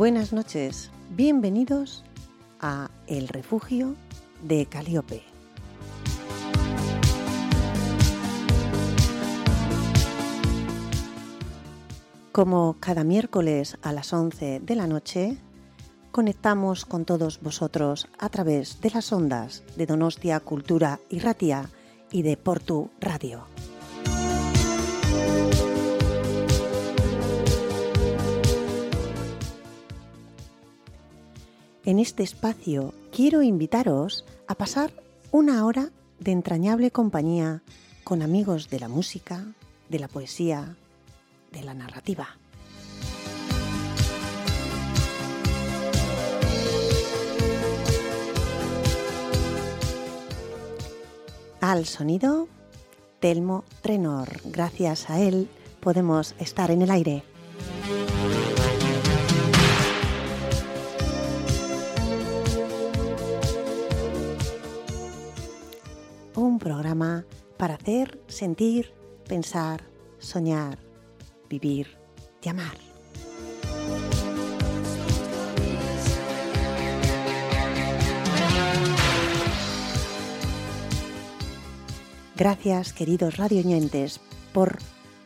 Buenas noches, bienvenidos a El Refugio de Calíope. Como cada miércoles a las 11 de la noche, conectamos con todos vosotros a través de las ondas de Donostia Cultura y Ratia y de Portu Radio. En este espacio quiero invitaros a pasar una hora de entrañable compañía con amigos de la música, de la poesía, de la narrativa. Al sonido, Telmo Trenor. Gracias a él podemos estar en el aire. Un programa para hacer, sentir, pensar, soñar, vivir y amar. Gracias, queridos radioñentes, por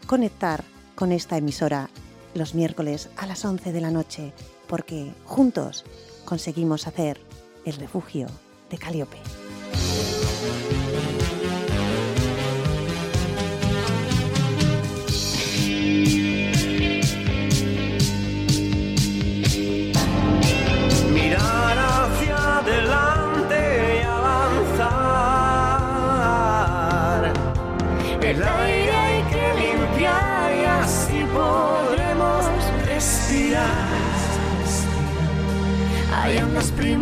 conectar con esta emisora los miércoles a las 11 de la noche, porque juntos conseguimos hacer el refugio de Caliope.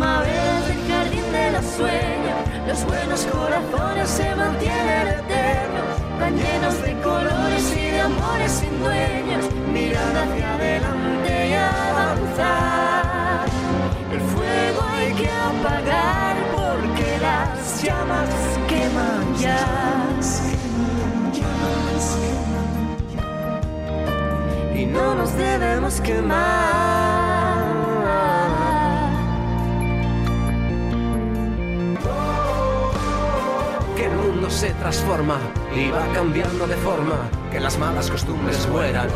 Primaveras del jardín de los sueños, los buenos corazones se mantienen eternos, tan llenos de colores y de amores sin dueños, mirando hacia adelante y avanzar. El fuego hay que apagar porque las llamas queman ya. Y no nos debemos quemar. Se transforma y va cambiando de forma, que las malas costumbres mueran.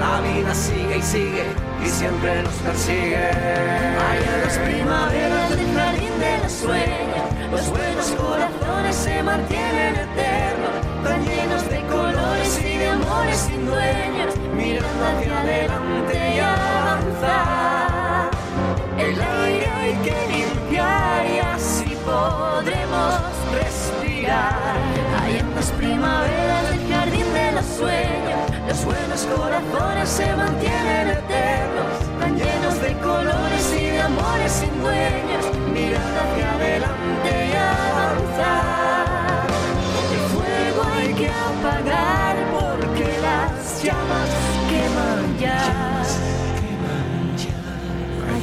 La vida sigue y sigue y siempre nos persigue. Hay las primaveras del jardín de los sueños, los buenos corazones se mantienen eternos, tan llenos de colores y de amores sin dueños, mirando hacia adelante y podremos respirar. Hay en las primaveras del jardín de los sueños, los buenos corazones se mantienen eternos, tan llenos de colores y de amores sin dueños, mirando hacia adelante y avanzar. El fuego hay que apagar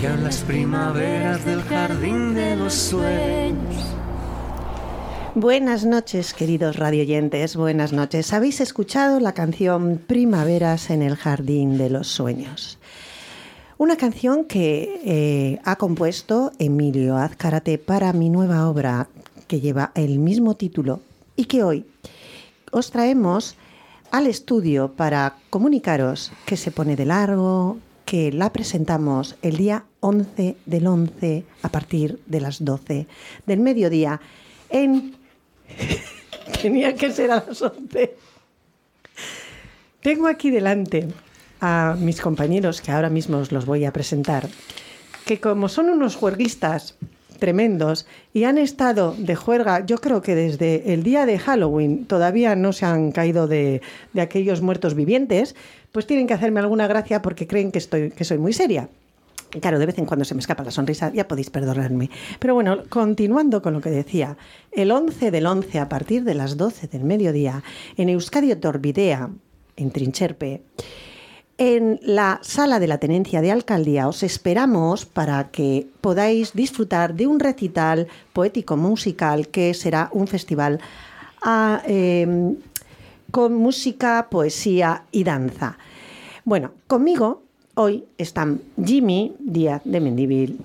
Las primaveras del jardín de los sueños. Buenas noches, queridos radioyentes, buenas noches. Habéis escuchado la canción Primaveras en el Jardín de los Sueños. Una canción que eh, ha compuesto Emilio Azcárate para mi nueva obra que lleva el mismo título y que hoy os traemos al estudio para comunicaros que se pone de largo, que la presentamos el día 11 del 11 a partir de las 12 del mediodía en... Tenía que ser a las 11. Tengo aquí delante a mis compañeros, que ahora mismo os los voy a presentar, que como son unos juerguistas tremendos y han estado de juerga, yo creo que desde el día de Halloween todavía no se han caído de, de aquellos muertos vivientes, pues tienen que hacerme alguna gracia porque creen que, estoy, que soy muy seria. Claro, de vez en cuando se me escapa la sonrisa, ya podéis perdonarme. Pero bueno, continuando con lo que decía, el 11 del 11 a partir de las 12 del mediodía en Euskadi Otorbidea, en Trincherpe, en la sala de la Tenencia de Alcaldía os esperamos para que podáis disfrutar de un recital poético-musical que será un festival a, eh, con música, poesía y danza. Bueno, conmigo hoy están Jimmy Díaz de Mendivil,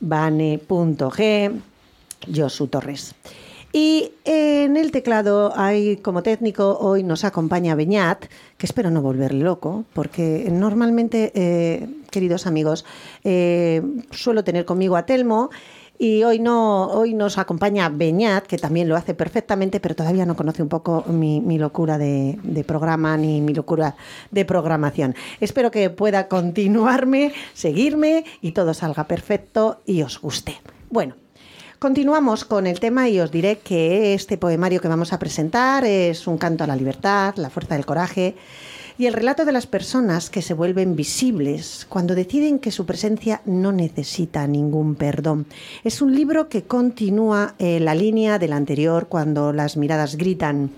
Vane.g, Josu Torres. Y en el teclado hay como técnico, hoy nos acompaña Beñat, que espero no volverle loco, porque normalmente, eh, queridos amigos, eh, suelo tener conmigo a Telmo. Y hoy no, hoy nos acompaña Beñat, que también lo hace perfectamente, pero todavía no conoce un poco mi, mi locura de, de programa ni mi locura de programación. Espero que pueda continuarme, seguirme y todo salga perfecto y os guste. Bueno, Continuamos con el tema y os diré que este poemario que vamos a presentar es un canto a la libertad, la fuerza del coraje y el relato de las personas que se vuelven visibles cuando deciden que su presencia no necesita ningún perdón. Es un libro que continúa eh, la línea del anterior cuando las miradas gritan,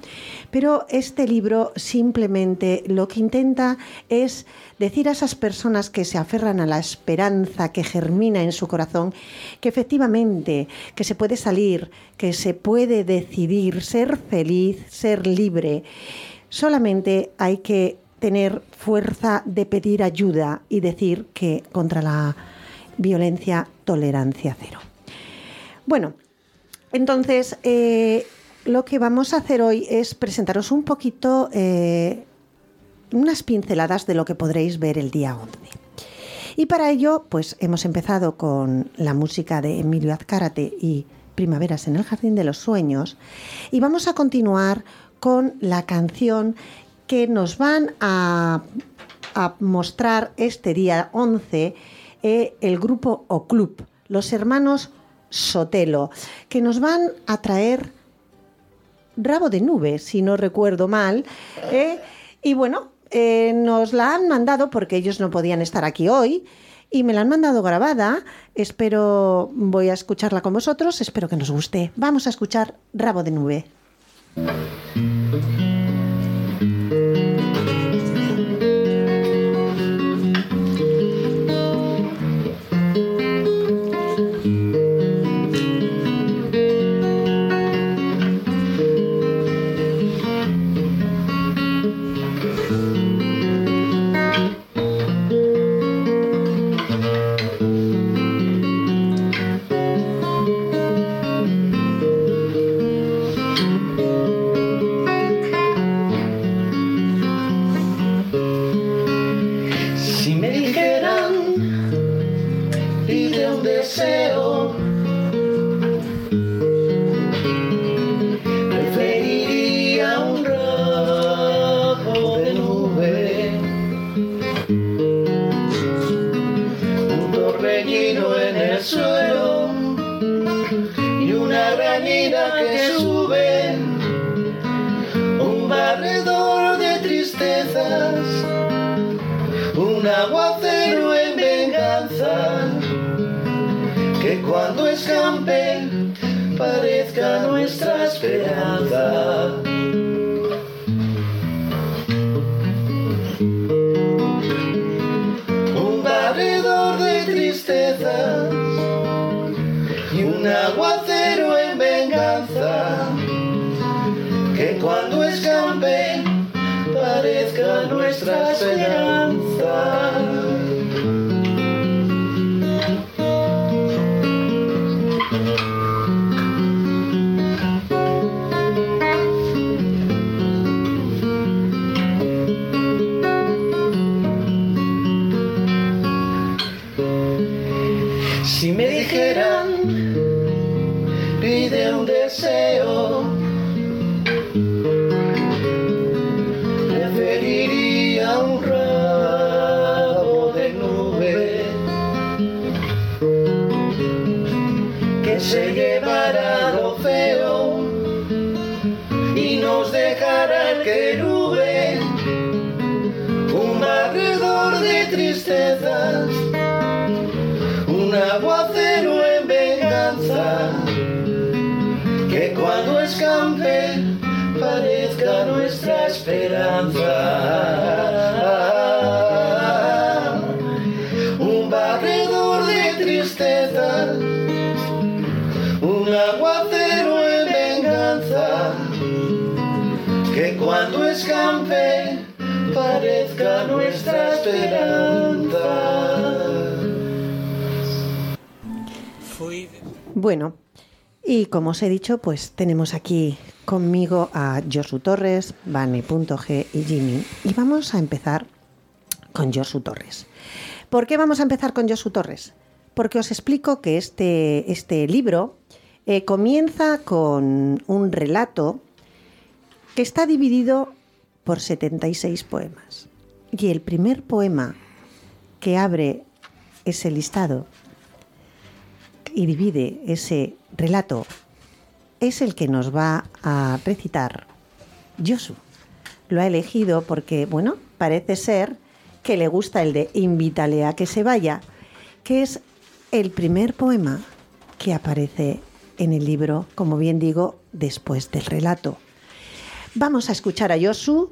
pero este libro simplemente lo que intenta es decir a esas personas que se aferran a la esperanza que germina en su corazón que efectivamente que se puede salir, que se puede decidir ser feliz, ser libre. Solamente hay que tener fuerza de pedir ayuda y decir que contra la violencia, tolerancia cero. Bueno, entonces eh, lo que vamos a hacer hoy es presentaros un poquito eh, unas pinceladas de lo que podréis ver el día 11. Y para ello, pues hemos empezado con la música de Emilio Azcárate y Primaveras en el Jardín de los Sueños y vamos a continuar con la canción que nos van a, mostrar este día 11 eh, el grupo o club, los hermanos Sotelo, que nos van a traer Rabo de Nube, si no recuerdo mal. Eh, y bueno, eh, nos la han mandado porque ellos no podían estar aquí hoy y me la han mandado grabada. Espero, voy a escucharla con vosotros, espero que nos guste. Vamos a escuchar Rabo de Nube. Os he dicho, pues tenemos aquí conmigo a Josu Torres, Vane.g y Jimmy. Y vamos a empezar con Josu Torres. ¿Por qué vamos a empezar con Josu Torres? Porque os explico que este, este libro eh, comienza con un relato que está dividido por 76 poemas. Y el primer poema que abre ese listado y divide ese relato es el que nos va a recitar Josu. Lo ha elegido porque, bueno, parece ser que le gusta el de Invítale a que se vaya, que es el primer poema que aparece en el libro, como bien digo, después del relato. Vamos a escuchar a Josu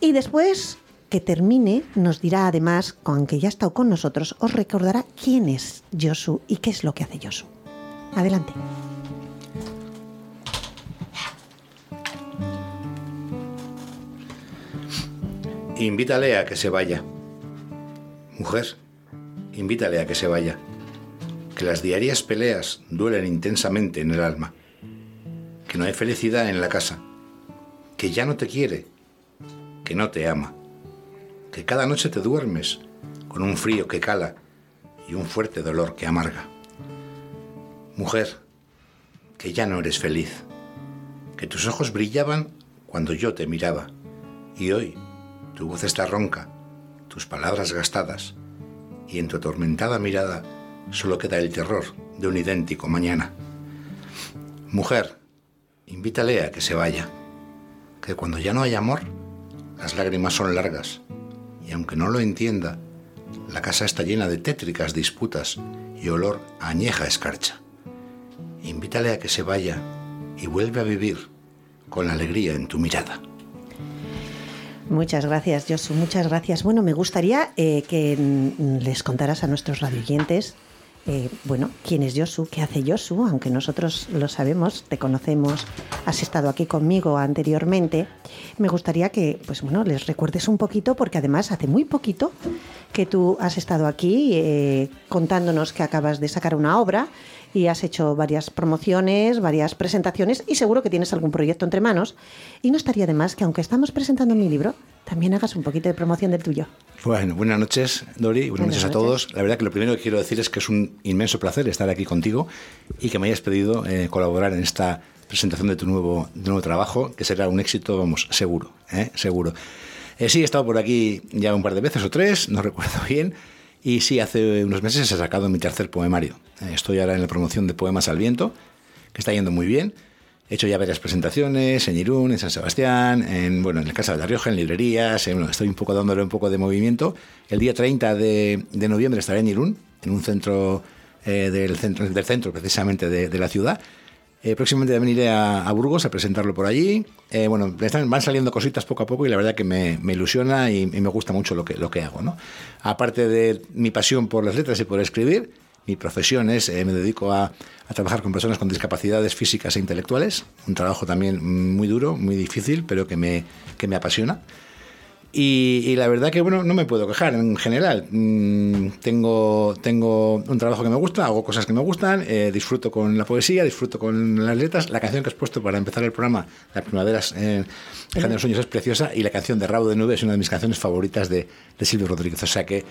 y después que termine nos dirá además, aunque ya ha estado con nosotros, os recordará quién es Josu y qué es lo que hace Josu. Adelante. Invítale a que se vaya. Mujer, invítale a que se vaya. Que las diarias peleas duelen intensamente en el alma. Que no hay felicidad en la casa. Que ya no te quiere. Que no te ama. Que cada noche te duermes con un frío que cala y un fuerte dolor que amarga. Mujer, que ya no eres feliz. Que tus ojos brillaban cuando yo te miraba. Y hoy tu voz está ronca, tus palabras gastadas, y en tu atormentada mirada solo queda el terror de un idéntico mañana. Mujer, invítale a que se vaya, que cuando ya no hay amor, las lágrimas son largas, y aunque no lo entienda, la casa está llena de tétricas disputas y olor a añeja escarcha. Invítale a que se vaya y vuelve a vivir con la alegría en tu mirada. Muchas gracias, Josu, muchas gracias. Bueno, me gustaría eh, que les contaras a nuestros radioyentes, eh, bueno, quién es Josu, qué hace Josu, aunque nosotros lo sabemos, te conocemos, has estado aquí conmigo anteriormente. Me gustaría que, pues bueno, les recuerdes un poquito, porque además hace muy poquito que tú has estado aquí eh, contándonos que acabas de sacar una obra y has hecho varias promociones, varias presentaciones y seguro que tienes algún proyecto entre manos. Y no estaría de más que, aunque estamos presentando mi libro, también hagas un poquito de promoción del tuyo. Bueno, buenas noches, Dori, buenas, Buenas noches a todos. La verdad que lo primero que quiero decir es que es un inmenso placer estar aquí contigo y que me hayas pedido eh, colaborar en esta presentación de tu nuevo, de nuevo trabajo, que será un éxito, vamos, seguro, ¿eh? seguro. Eh, sí, he estado por aquí ya un par de veces o tres, no recuerdo bien, y sí, hace unos meses he sacado mi tercer poemario. Eh, estoy ahora en la promoción de Poemas al Viento, que está yendo muy bien. He hecho ya varias presentaciones en Irún, en San Sebastián, en, bueno, en el Casa de la Rioja, en librerías. estoy un poco dándole un poco de movimiento. El día 30 de, noviembre estaré en Irún, en un centro, eh, del, centro del centro precisamente de la ciudad. Eh, próximamente también iré a, a Burgos a presentarlo por allí. Eh, bueno, están- van saliendo cositas poco a poco y la verdad que me, me ilusiona y, y me gusta mucho lo que, lo que hago. ¿no? Aparte de mi pasión por las letras y por escribir, mi profesión es, eh, me dedico a, a trabajar con personas con discapacidades físicas e intelectuales, un trabajo también muy duro, muy difícil, pero que me, que me apasiona. Y, y la verdad que bueno, no me puedo quejar en general. Mm, tengo, tengo un trabajo que me gusta, hago cosas que me gustan, eh, disfruto con la poesía, disfruto con las letras. La canción que has puesto para empezar el programa, Las primaveras eh, de los sueños, es preciosa. Y la canción de Rabo de Nube es una de mis canciones favoritas de, de Silvio Rodríguez. O sea que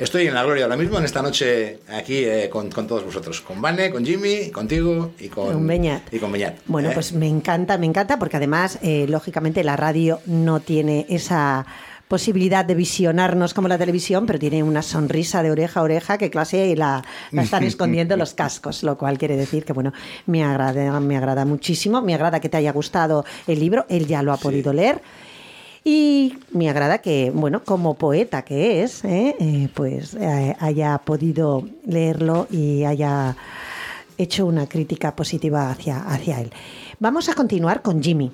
estoy en la gloria ahora mismo, en esta noche, aquí eh, con, con todos vosotros. Con Vane, con Jimmy, contigo y con, Con Beñat. Y con Beñat, Bueno, ¿eh? pues me encanta, me encanta, porque además, eh, lógicamente, la radio no tiene esa posibilidad de visionarnos como la televisión, pero tiene una sonrisa de oreja a oreja que clase la, la están escondiendo los cascos, lo cual quiere decir que, bueno, me agrada, me agrada muchísimo, me agrada que te haya gustado el libro, él ya lo ha podido leer. Y me agrada que, bueno, como poeta que es, ¿eh? Eh, pues eh, haya podido leerlo y haya hecho una crítica positiva hacia, hacia él. Vamos a continuar con Jimmy.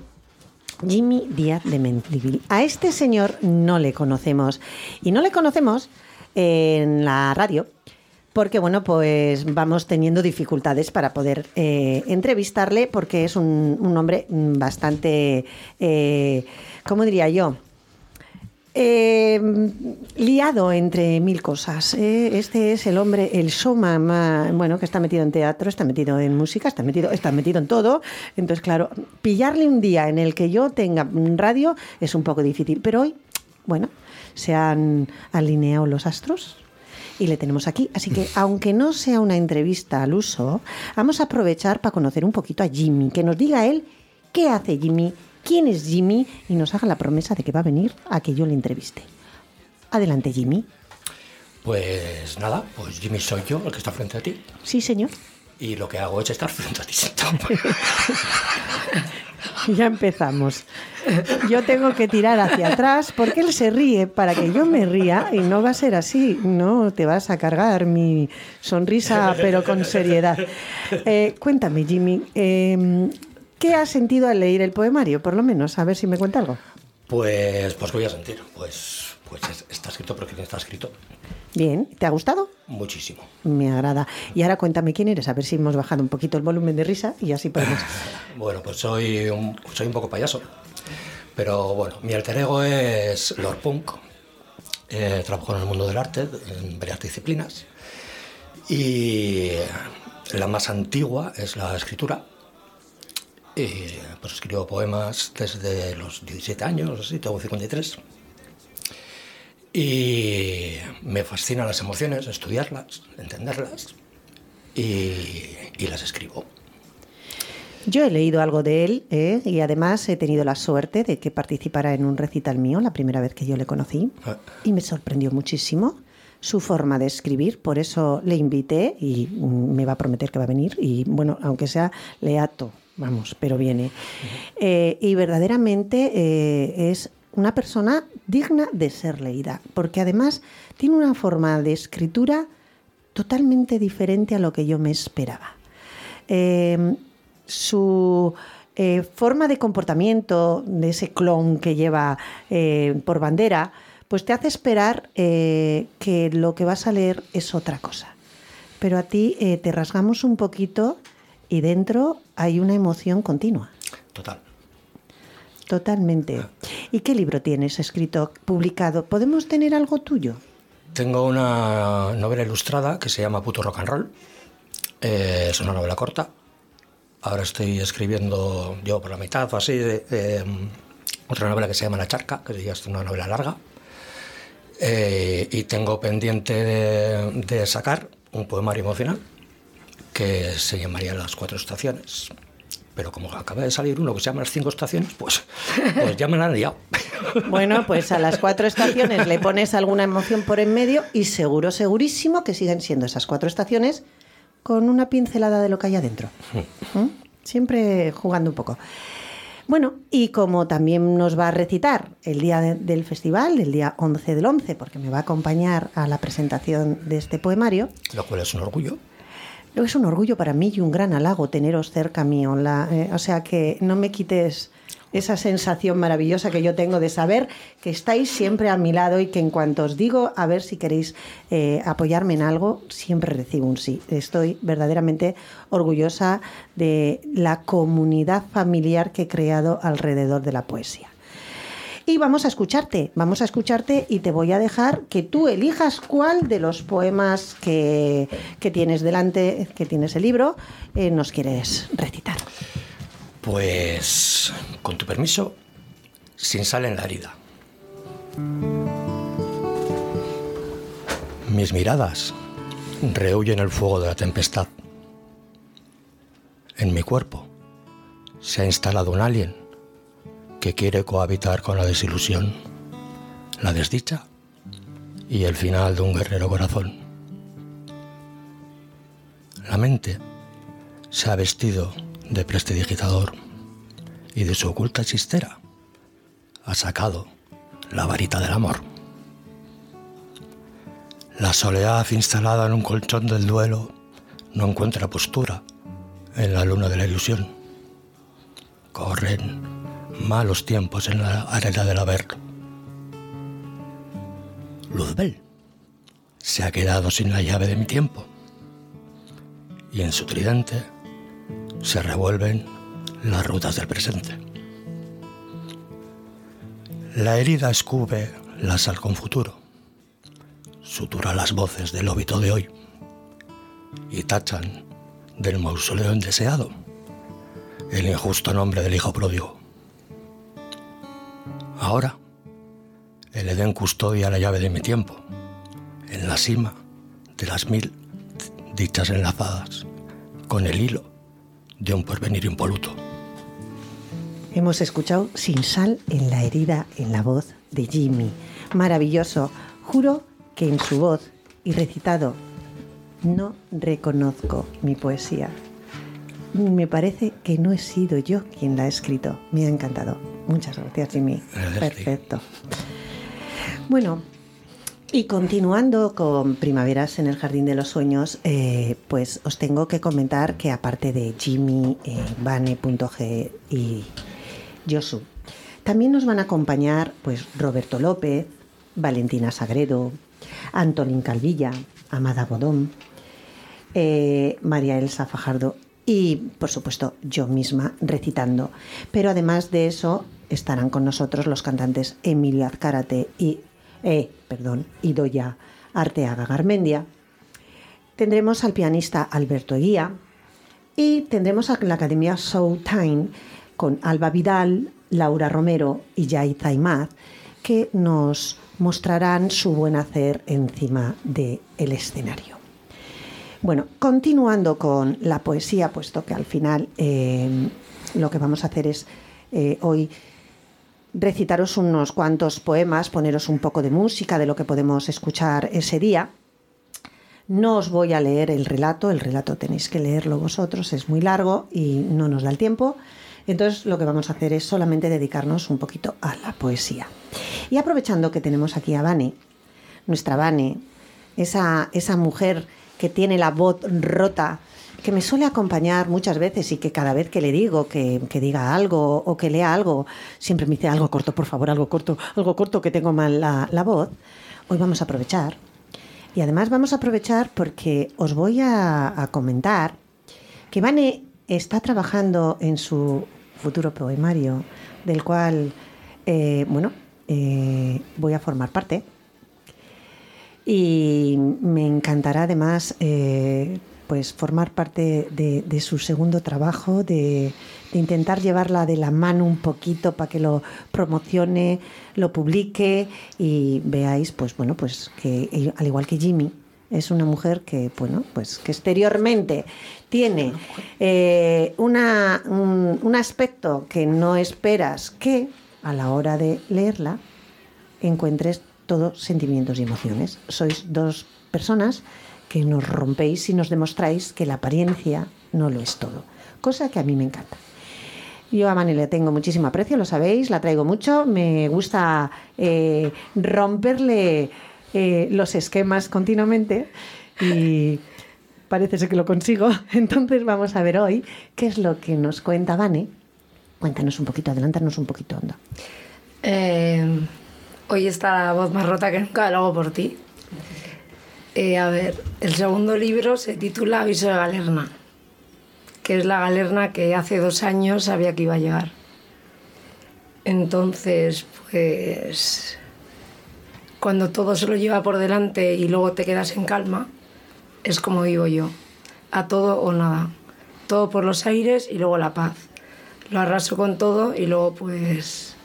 Jimmy Díaz de Mendivil. A este señor no le conocemos. Y no le conocemos en la radio porque, bueno, pues vamos teniendo dificultades para poder eh, entrevistarle porque es un, hombre mm, bastante, eh, ¿cómo diría yo? Eh, liado entre mil cosas. Este es el hombre, el showman, más- bueno, que está metido en teatro, está metido en música, está metido, está metido en todo. Entonces, claro, pillarle un día en el que yo tenga radio es un poco difícil. Pero hoy, bueno, se han alineado los astros y le tenemos aquí. Así que, aunque no sea una entrevista al uso, vamos a aprovechar para conocer un poquito a Jimmy, que nos diga él qué hace Jimmy, quién es Jimmy y nos haga la promesa de que va a venir a que yo le entreviste. Adelante, Jimmy. Pues nada, pues Jimmy soy yo, el que está frente a ti. Sí, señor. Y lo que hago es estar frente a ti sentado. Ya empezamos. Yo tengo que tirar hacia atrás porque él se ríe para que yo me ría y no va a ser así. No te vas a cargar mi sonrisa, pero con seriedad. Eh, cuéntame, Jimmy, eh, ¿qué has sentido al leer el poemario? Por lo menos, a ver si me cuenta algo. Pues, pues ¿qué voy a sentir? Pues, pues es- está escrito porque está escrito Bien, ¿te ha gustado? muchísimo. Me agrada. Y ahora cuéntame quién eres, a ver si hemos bajado un poquito el volumen de risa y así podemos. Bueno, pues soy un, soy un poco payaso. Pero bueno, mi alter ego es Lord Punk. Eh, trabajo en el mundo del arte, en varias disciplinas. Y la más antigua es la escritura. Y pues escribo poemas desde los 17 años, así, tengo 53. Y me fascinan las emociones, estudiarlas, entenderlas. Y, y las escribo. Yo he leído algo de él ¿eh? y además he tenido la suerte de que participara en un recital mío la primera vez que yo le conocí Ah. y me sorprendió muchísimo su forma de escribir, por eso le invité y me va a prometer que va a venir y bueno, aunque sea leato, vamos, pero viene. Eh, y verdaderamente eh, es una persona digna de ser leída, porque además tiene una forma de escritura totalmente diferente a lo que yo me esperaba. Eh, su eh, forma de comportamiento de ese clon que lleva eh, por bandera, pues te hace esperar que lo que vas a leer es otra cosa. Pero a ti te rasgamos un poquito y dentro hay una emoción continua. Total. Totalmente. ¿Y qué libro tienes escrito, publicado? ¿Podemos tener algo tuyo? Tengo una novela ilustrada que se llama Puto Rock and Roll. Eh, es una novela corta. Ahora estoy escribiendo, yo por la mitad o así, mm, otra novela que se llama La Charca, que ya es una novela larga. Eh, y tengo pendiente de, de sacar un poemario emocional que se llamaría Las Cuatro Estaciones. Pero como acaba de salir uno que se llama Las Cinco Estaciones, pues, pues ya me la han liado. Bueno, pues a las cuatro estaciones le pones alguna emoción por en medio y seguro, segurísimo que siguen siendo esas cuatro estaciones con una pincelada de lo que hay adentro. ¿Mm? Siempre jugando un poco. Bueno, y como también nos va a recitar el día de- del festival, el día 11 del 11, porque me va a acompañar a la presentación de este poemario, Lo cual es un orgullo. Es un orgullo para mí y un gran halago teneros cerca mío. La- eh, o sea, que no me quites esa sensación maravillosa que yo tengo de saber que estáis siempre a mi lado y que en cuanto os digo a ver si queréis eh, apoyarme en algo, siempre recibo un sí. Estoy verdaderamente orgullosa de la comunidad familiar que he creado alrededor de la poesía. Y vamos a escucharte, vamos a escucharte y te voy a dejar que tú elijas cuál de los poemas que, que tienes delante, que tienes el libro, eh, nos quieres recitar. Pues, con tu permiso, sin sal en la herida. Mis miradas rehuyen el fuego de la tempestad. En mi cuerpo se ha instalado un alien que quiere cohabitar con la desilusión, la desdicha y el final de un guerrero corazón. La mente se ha vestido de prestidigitador y de su oculta chistera ha sacado la varita del amor. La soledad instalada en un colchón del duelo no encuentra postura en la luna de la ilusión. Corren malos tiempos en la arena del haber. Luzbel se ha quedado sin la llave de mi tiempo y en su tridente se revuelven las rutas del presente. La herida escupe la sal con futuro, sutura las voces del óbito de hoy y tachan del mausoleo indeseado el injusto nombre del hijo pródigo. Ahora, el Edén custodia la llave de mi tiempo, en la cima de las mil dichas enlazadas, con el hilo de un porvenir impoluto. Hemos escuchado Sin sal en la herida en la voz de Jimmy. Maravilloso. Juro que en su voz y recitado no reconozco mi poesía. Me parece que no he sido yo quien la ha escrito. Me ha encantado. Muchas gracias, Jimmy. Gracias. Perfecto. Bueno, y continuando con Primaveras en el Jardín de los Sueños, eh, pues os tengo que comentar que aparte de Jimmy, eh, Vane.g y Josu, también nos van a acompañar pues Roberto López, Valentina Sagredo, Antolín Calvilla, Amada Bodón, eh, María Elsa Fajardo y, por supuesto, yo misma recitando. Pero además de eso, estarán con nosotros los cantantes Emilio Azcárate y, eh, perdón, Idoya Arteaga Garmendia. Tendremos al pianista Alberto Eguía y tendremos a la Academia Showtime con Alba Vidal, Laura Romero y Yai Zaimaz, que nos mostrarán su buen hacer encima del escenario. Bueno, continuando con la poesía, puesto que al final eh, lo que vamos a hacer es eh, hoy recitaros unos cuantos poemas, poneros un poco de música de lo que podemos escuchar ese día. No os voy a leer el relato, el relato tenéis que leerlo vosotros, es muy largo y no nos da el tiempo. Entonces lo que vamos a hacer es solamente dedicarnos un poquito a la poesía. Y aprovechando que tenemos aquí a Vane, nuestra Vane, esa, esa mujer que tiene la voz rota, que me suele acompañar muchas veces y que cada vez que le digo que, que diga algo o que lea algo, siempre me dice algo corto, por favor, algo corto, algo corto, que tengo mal la, voz. Hoy vamos a aprovechar. Y además vamos a aprovechar porque os voy a, a comentar que Vane está trabajando en su futuro poemario, del cual, eh, bueno, eh, voy a formar parte. Y me encantará además eh, pues formar parte de, de su segundo trabajo, de, de intentar llevarla de la mano un poquito para que lo promocione, lo publique y veáis, pues bueno, pues que al igual que Jimmy, es una mujer que, bueno, pues que exteriormente tiene eh, una, un, un aspecto que no esperas que a la hora de leerla encuentres todos sentimientos y emociones. Sois dos personas que nos rompéis y nos demostráis que la apariencia no lo es todo, cosa que a mí me encanta. Yo a Mani le tengo muchísimo aprecio, lo sabéis, la traigo mucho. Me gusta eh, romperle eh, los esquemas continuamente y parece ser que lo consigo. Entonces vamos a ver hoy qué es lo que nos cuenta Vane. Cuéntanos un poquito, adelántanos un poquito, onda. Eh, hoy está la voz más rota que nunca, lo hago por ti. Eh, a ver, el segundo libro se titula Aviso de Galerna, que es la galerna que hace dos años sabía que iba a llegar. Entonces, pues, cuando todo se lo lleva por delante y luego te quedas en calma, es como digo yo, a todo o nada. Todo por los aires y luego la paz. Lo arraso con todo y luego pues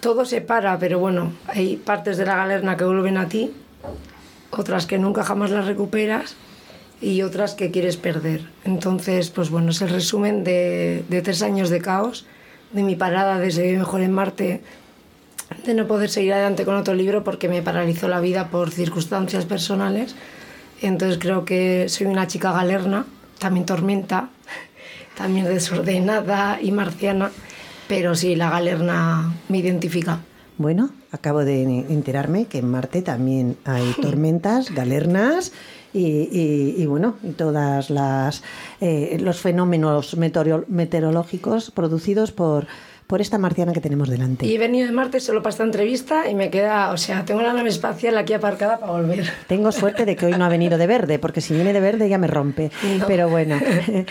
todo se para, pero bueno, hay partes de la galerna que vuelven a ti, otras que nunca jamás las recuperas y otras que quieres perder. Entonces, pues bueno, es el resumen de, de tres años de caos, de mi parada de Se vive mejor en Marte, de no poder seguir adelante con otro libro porque me paralizó la vida por circunstancias personales. Entonces creo que soy una chica galerna, también tormenta, también desordenada y marciana, pero sí, la galerna me identifica. Bueno, acabo de enterarme que en Marte también hay tormentas, galernas y, y- y, bueno, y todas las eh, los fenómenos meteoro- meteorológicos producidos por por esta marciana que tenemos delante. Y he venido de Marte solo para esta entrevista y me queda, o sea, tengo la nave espacial aquí aparcada para volver. Tengo suerte de que hoy no ha venido de verde, porque si viene de verde ya me rompe. No. Pero bueno,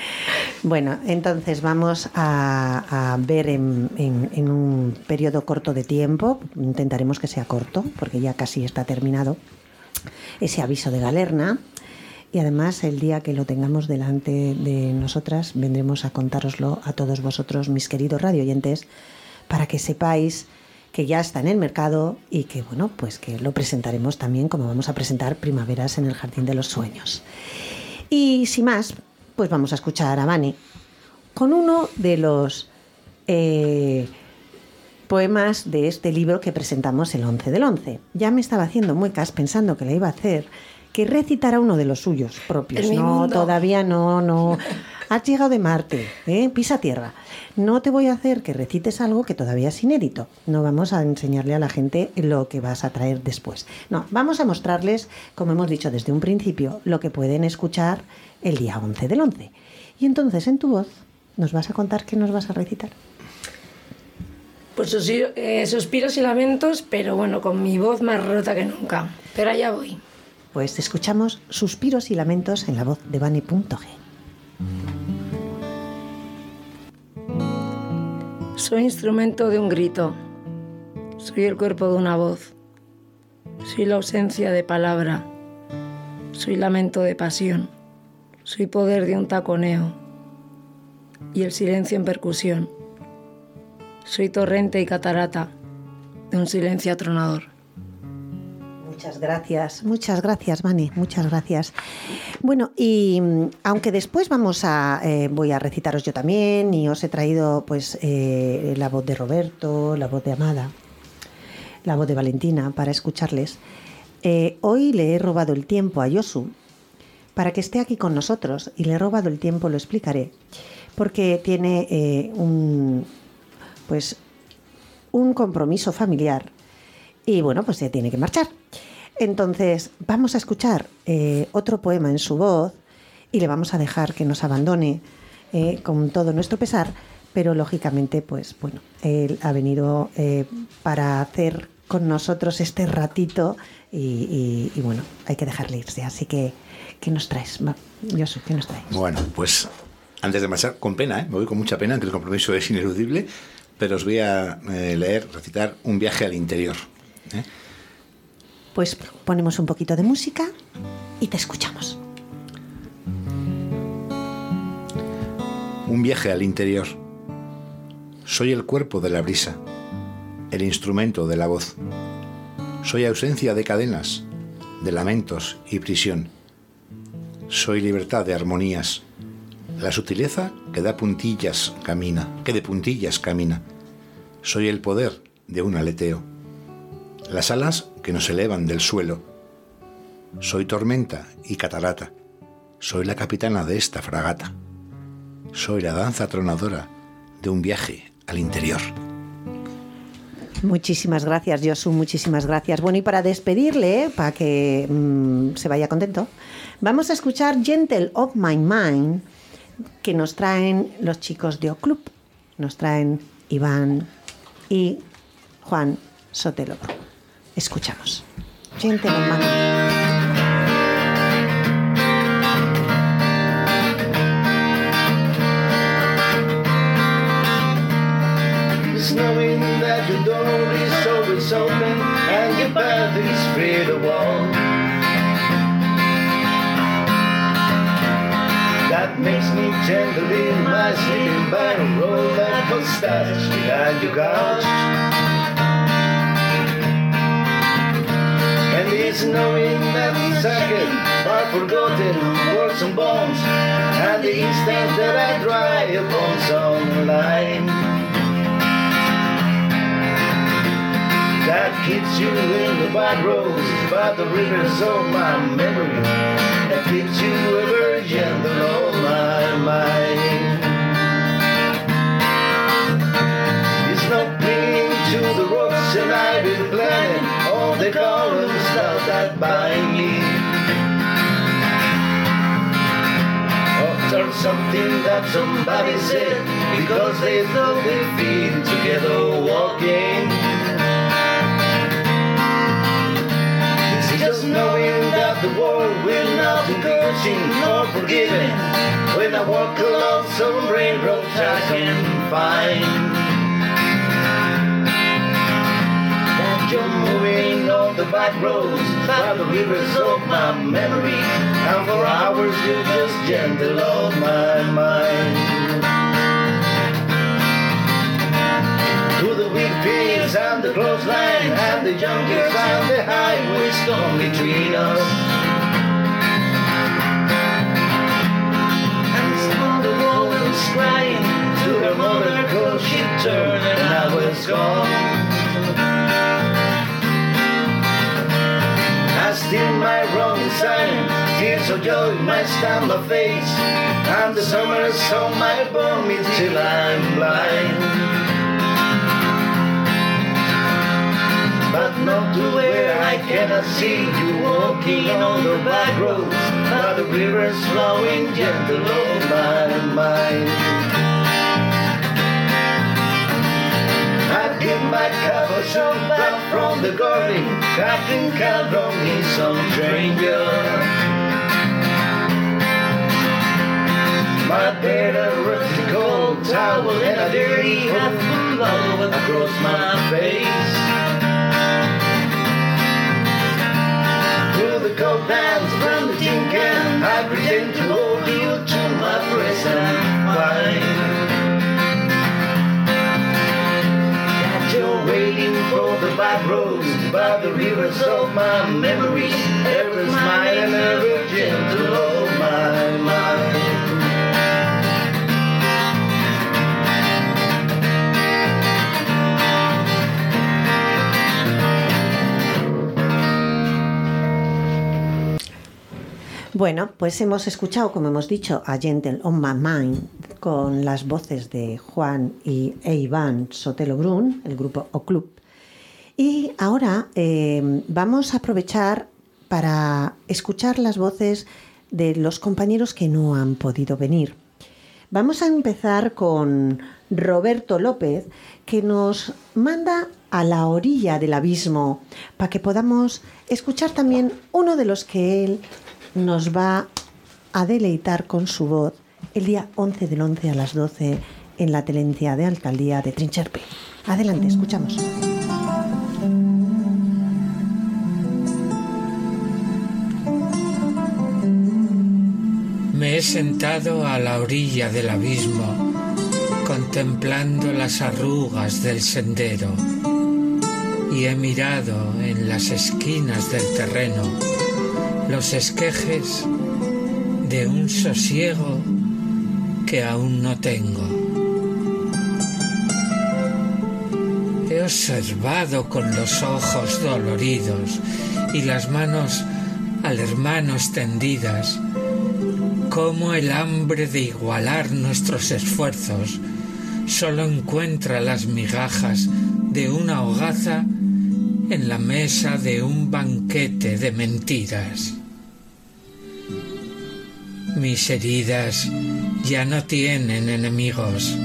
bueno, entonces vamos a, a ver en, en- en un periodo corto de tiempo, intentaremos que sea corto, porque ya casi está terminado, ese aviso de Galerna. Y además, el día que lo tengamos delante de nosotras, vendremos a contároslo a todos vosotros, mis queridos radioyentes, para que sepáis que ya está en el mercado y que, bueno, pues que lo presentaremos también como vamos a presentar Primaveras en el Jardín de los Sueños. Y sin más, pues vamos a escuchar a Vani con uno de los eh, poemas de este libro que presentamos el 11 del 11. Ya me estaba haciendo muecas pensando que le iba a hacer que recitara uno de los suyos propios. En No, todavía no, no. Has llegado de Marte, ¿eh? pisa tierra. No te voy a hacer que recites algo que todavía es inédito. No vamos a enseñarle a la gente lo que vas a traer después. No, vamos a mostrarles, como hemos dicho desde un principio, lo que pueden escuchar el día 11 del 11. Y entonces en tu voz nos vas a contar qué nos vas a recitar. Pues susi- eh, suspiros y lamentos, pero bueno, con mi voz más rota que nunca. Pero allá voy. Pues escuchamos suspiros y lamentos en la voz de Vane.g. Soy instrumento de un grito. Soy el cuerpo de una voz. Soy la ausencia de palabra. Soy lamento de pasión. Soy poder de un taconeo. Y el silencio en percusión. Soy torrente y catarata de un silencio atronador. Muchas gracias, muchas gracias, Vane, muchas gracias. Bueno, y mm, aunque después vamos a, eh, voy a recitaros yo también, y os he traído pues eh, la voz de Roberto, la voz de Amada, la voz de Valentina para escucharles, eh, hoy le he robado el tiempo a Yosu para que esté aquí con nosotros, y le he robado el tiempo, lo explicaré, porque tiene un, pues, un compromiso familiar y bueno, pues se tiene que marchar. Entonces, vamos a escuchar eh, otro poema en su voz y le vamos a dejar que nos abandone eh, con todo nuestro pesar, pero lógicamente, pues bueno, él ha venido eh, para hacer con nosotros este ratito y, bueno, hay que dejarle irse. Así que, ¿qué nos traes? Josu, ¿qué nos traes? Bueno, pues antes de marchar, con pena, ¿eh? me voy con mucha pena, que el compromiso es ineludible, pero os voy a eh, leer, recitar un viaje al interior. ¿eh? Pues ponemos un poquito de música y te escuchamos. Un viaje al interior. Soy el cuerpo de la brisa, el instrumento de la voz. Soy ausencia de cadenas, de lamentos y prisión. Soy libertad de armonías, la sutileza que da puntillas camina, que de puntillas camina. Soy el poder de un aleteo, las alas que nos elevan del suelo. Soy tormenta y catarata, soy la capitana de esta fragata. Soy la danza tronadora de un viaje al interior. Muchísimas gracias, Josu, muchísimas gracias. Bueno, y para despedirle, para que mm, se vaya contento, vamos a escuchar Gentle of My Mind, que nos traen los chicos de O Club. Nos traen Iván y Juan Sotelo. Escuchamos. My It's knowing that your door is always open and your path is free to walk. That makes me gentle in my sleeping bag, roll that mustache behind your couch. And it's knowing that second are forgotten words and bones, and the instant that I dry upon some line. that keeps you in the back roads by the rivers of my memory. That keeps you ever gentle on my mind the columns now that by me oh, or something that somebody said because they thought they to together walking. It's just knowing that the world will not be encouraging nor forgiving. When I walk along some railroads I can find. The back roads by the rivers of my memory. And for hours you're just gentle on my mind. Through the wheat fields and the clothesline and the jungles and the highways come between us. And some the woman's crying to her mother cause she turned and I was gone. I still my wrong sign, tears of joy might stand my face, and the summer sun might burn me till I'm blind. but not to where I cannot see you walking on the back roads, by the rivers flowing gentle on my mind. My some back from the garden, Captain Calderon is some stranger. My bed a rusty cold towel and a dirty hat full of across my face. Through the cold dance of my memory, ever smiling, ever gentle my mind. Bueno, pues hemos escuchado, como hemos dicho, a Gentle on My Mind con las voces de Juan y e Sotelo Brun, el grupo O Club. Y ahora eh, vamos a aprovechar para escuchar las voces de los compañeros que no han podido venir. Vamos a empezar con Roberto López, que nos manda a la orilla del abismo para que podamos escuchar también uno de los que él nos va a deleitar con su voz el día 11 del 11 a las 12 en la tenencia de alcaldía de Trincherpe. Adelante, escuchamos. Me he sentado a la orilla del abismo, contemplando las arrugas del sendero, y he mirado en las esquinas del terreno los esquejes de un sosiego que aún no tengo. He observado con los ojos doloridos y las manos al hermano extendidas cómo el hambre de igualar nuestros esfuerzos solo encuentra las migajas de una hogaza en la mesa de un banquete de mentiras. Mis heridas ya no tienen enemigos,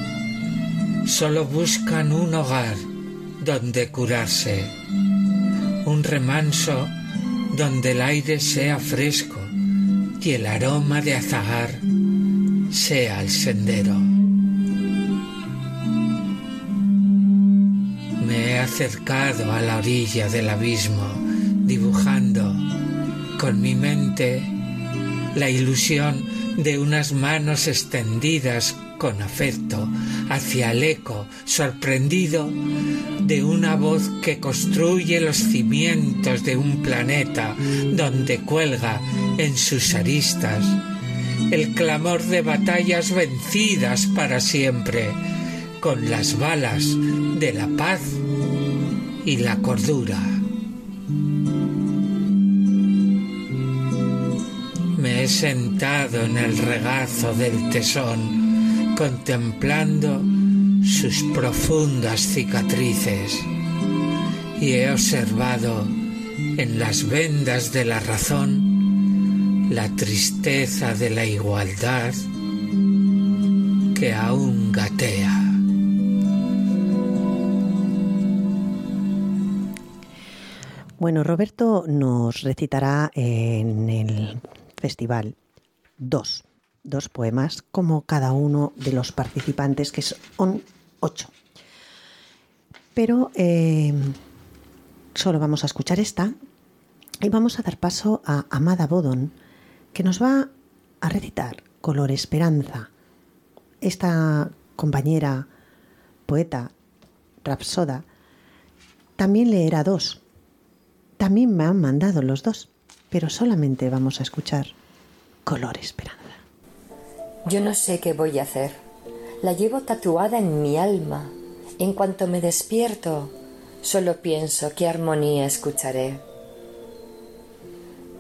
solo buscan un hogar donde curarse, un remanso donde el aire sea fresco y el aroma de azagar sea el sendero. Me he acercado a la orilla del abismo, dibujando con mi mente la ilusión de unas manos extendidas con afecto hacia el eco sorprendido de una voz que construye los cimientos de un planeta donde cuelga en sus aristas el clamor de batallas vencidas para siempre con las balas de la paz y la cordura. Me he sentado en el regazo del tesón, contemplando sus profundas cicatrices y he observado en las vendas de la razón la tristeza de la igualdad que aún gatea. Bueno, Roberto nos recitará en el festival dos dos poemas, como cada uno de los participantes, que son ocho. Pero eh, solo vamos a escuchar esta y vamos a dar paso a Amada Bodon, que nos va a recitar Color Esperanza. Esta compañera poeta, rapsoda, también leerá dos. También me han mandado los dos, pero solamente vamos a escuchar Color Esperanza. Yo no sé qué voy a hacer. La llevo tatuada en mi alma. En cuanto me despierto, solo pienso qué armonía escucharé.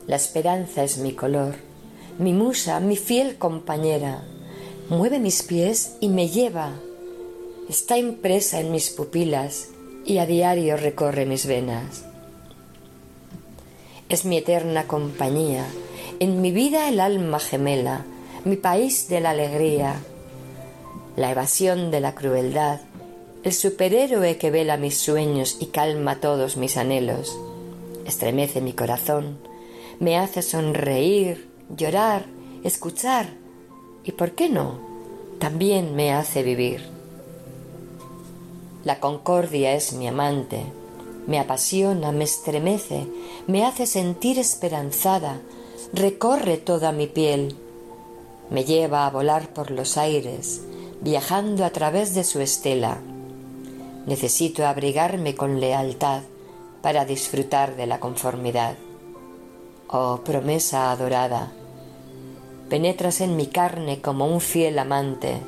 La esperanza es mi color, mi musa, mi fiel compañera. Mueve mis pies y me lleva. Está impresa en mis pupilas y a diario recorre mis venas. Es mi eterna compañía, en mi vida el alma gemela, mi país de la alegría, la evasión de la crueldad, el superhéroe que vela mis sueños y calma todos mis anhelos. Estremece mi corazón, me hace sonreír, llorar, escuchar y, ¿por qué no?, también me hace vivir. La concordia es mi amante, me apasiona, me estremece, me hace sentir esperanzada, recorre toda mi piel, me lleva a volar por los aires, viajando a través de su estela. Necesito abrigarme con lealtad para disfrutar de la conformidad. Oh promesa adorada, penetras en mi carne como un fiel amante,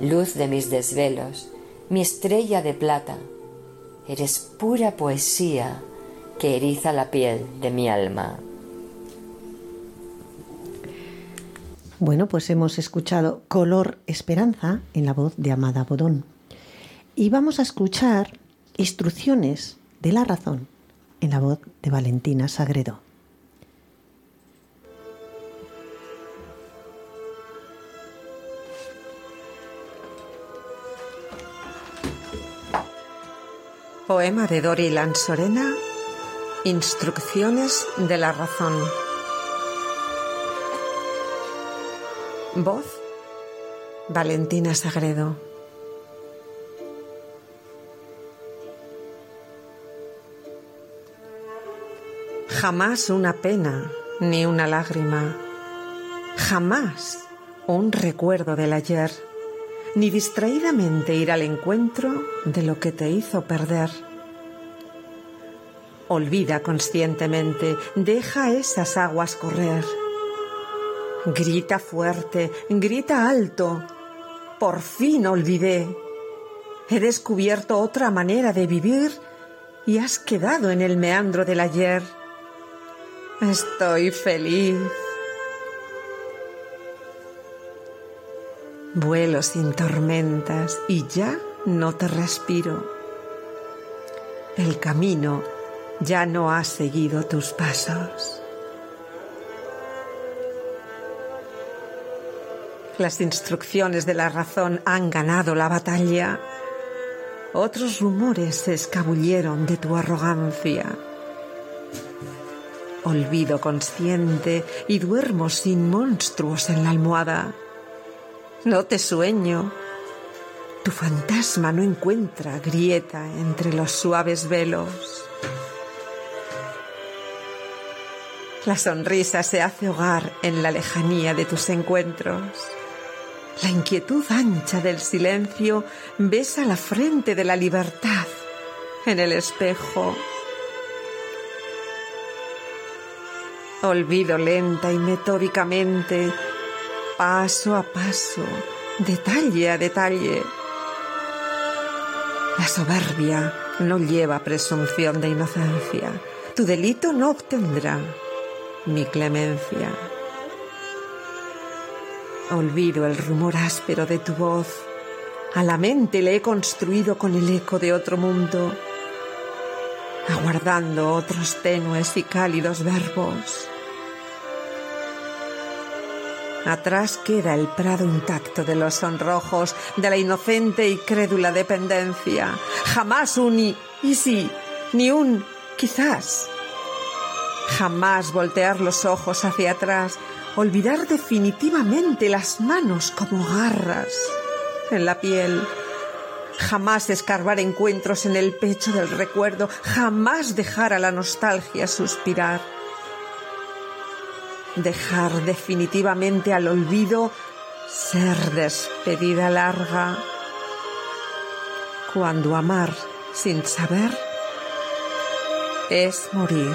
luz de mis desvelos, mi estrella de plata, eres pura poesía que eriza la piel de mi alma. Bueno, pues hemos escuchado Color Esperanza en la voz de Amada Bodón. Y vamos a escuchar Instrucciones de la Razón en la voz de Valentina Sagredo. Poema de Dori Lanzorena, Instrucciones de la Razón. Voz, Valentina Sagredo. Jamás una pena ni una lágrima, jamás un recuerdo del ayer, ni distraídamente ir al encuentro de lo que te hizo perder. Olvida conscientemente, deja esas aguas correr. Grita fuerte, grita alto. Por fin olvidé. He descubierto otra manera de vivir y has quedado en el meandro del ayer. Estoy feliz. Vuelo sin tormentas y ya no te respiro. El camino ya no ha seguido tus pasos. Las instrucciones de la razón han ganado la batalla. Otros rumores se escabulleron de tu arrogancia. Olvido consciente y duermo sin monstruos en la almohada. No te sueño. Tu fantasma no encuentra grieta entre los suaves velos. La sonrisa se hace hogar en la lejanía de tus encuentros. La inquietud ancha del silencio besa la frente de la libertad en el espejo. Olvido lenta y metódicamente, paso a paso, detalle a detalle. La soberbia no lleva presunción de inocencia. Tu delito no obtendrá mi clemencia. Olvido el rumor áspero de tu voz. A la mente le he construido con el eco de otro mundo, aguardando otros tenues y cálidos verbos. Atrás queda el prado intacto de los sonrojos, de la inocente y crédula dependencia. Jamás un y, y sí, ni un Quizás. Jamás voltear los ojos hacia atrás, olvidar definitivamente las manos como garras en la piel. Jamás escarbar encuentros en el pecho del recuerdo, jamás dejar a la nostalgia suspirar. Dejar definitivamente al olvido ser despedida larga. Cuando amar sin saber es morir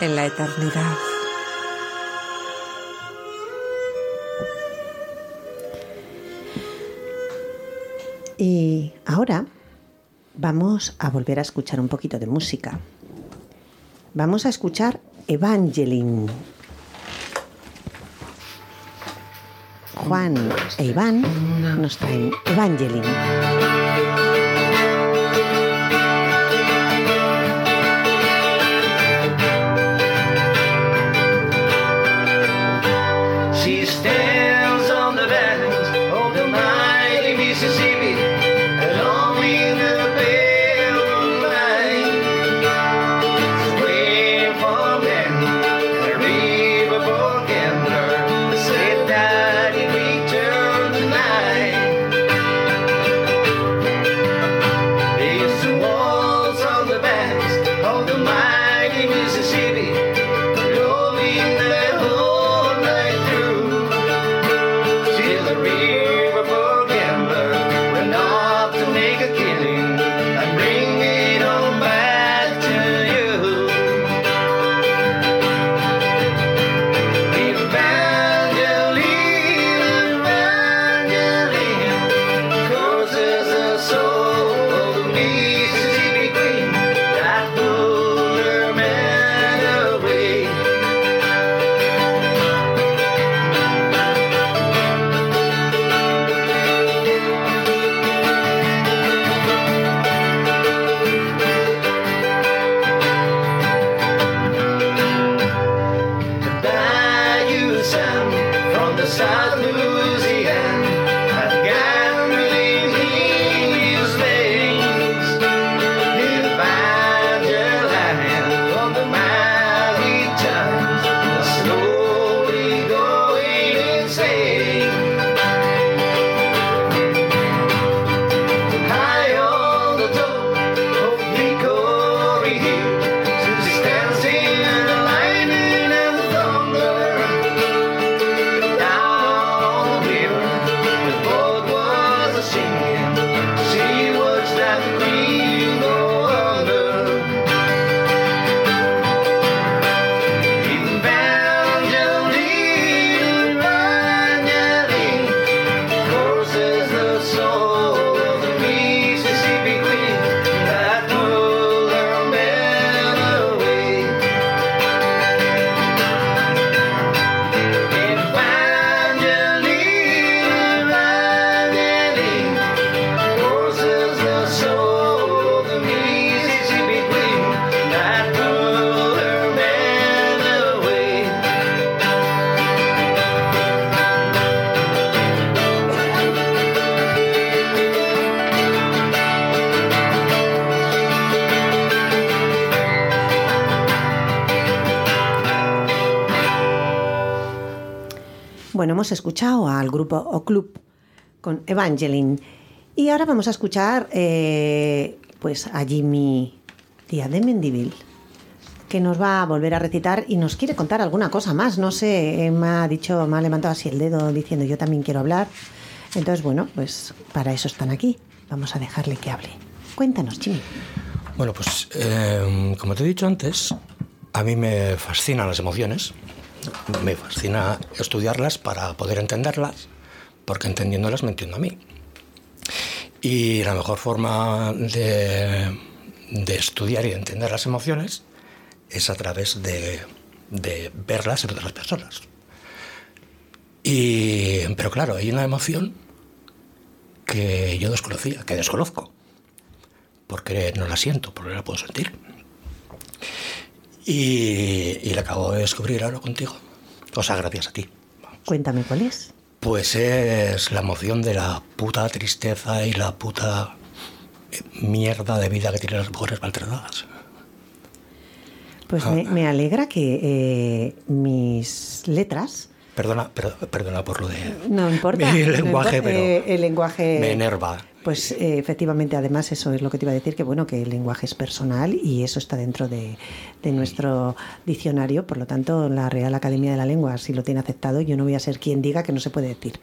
en la eternidad. Y ahora vamos a volver a escuchar un poquito de música. Vamos a escuchar Evangeline. Juan e Iván nos traen Evangeline. Hemos escuchado al grupo o club con Evangeline y ahora vamos a escuchar eh, pues a Jimmy Díaz de Mendivil que nos va a volver a recitar y nos quiere contar alguna cosa más. No sé, me ha dicho, me ha levantado así el dedo diciendo yo también quiero hablar. Entonces, bueno, pues para eso están aquí. Vamos a dejarle que hable. Cuéntanos, Jimmy. Bueno, pues eh, como te he dicho antes, a mí me fascinan las emociones, me fascina estudiarlas para poder entenderlas, porque entendiéndolas me entiendo a mí. Y la mejor forma de, de estudiar y de entender las emociones es a través de, de verlas en otras personas. Y, pero claro, hay una emoción que yo desconocía, que desconozco, porque no la siento, porque no la puedo sentir. Y, y la acabo de descubrir ahora contigo. O sea, gracias a ti. Cuéntame cuál es. Pues es la emoción de la puta tristeza y la puta eh, mierda de vida que tienen las mujeres maltratadas. Pues Ah. me, me alegra que eh, mis letras, Perdona, per- perdona por lo de no importa. mi no lenguaje, importa, pero eh, el lenguaje me enerva. Pues eh, efectivamente, además eso es lo que te iba a decir, que bueno, que el lenguaje es personal y eso está dentro de, de nuestro diccionario, por lo tanto la Real Academia de la Lengua si lo tiene aceptado, yo no voy a ser quien diga que no se puede decir.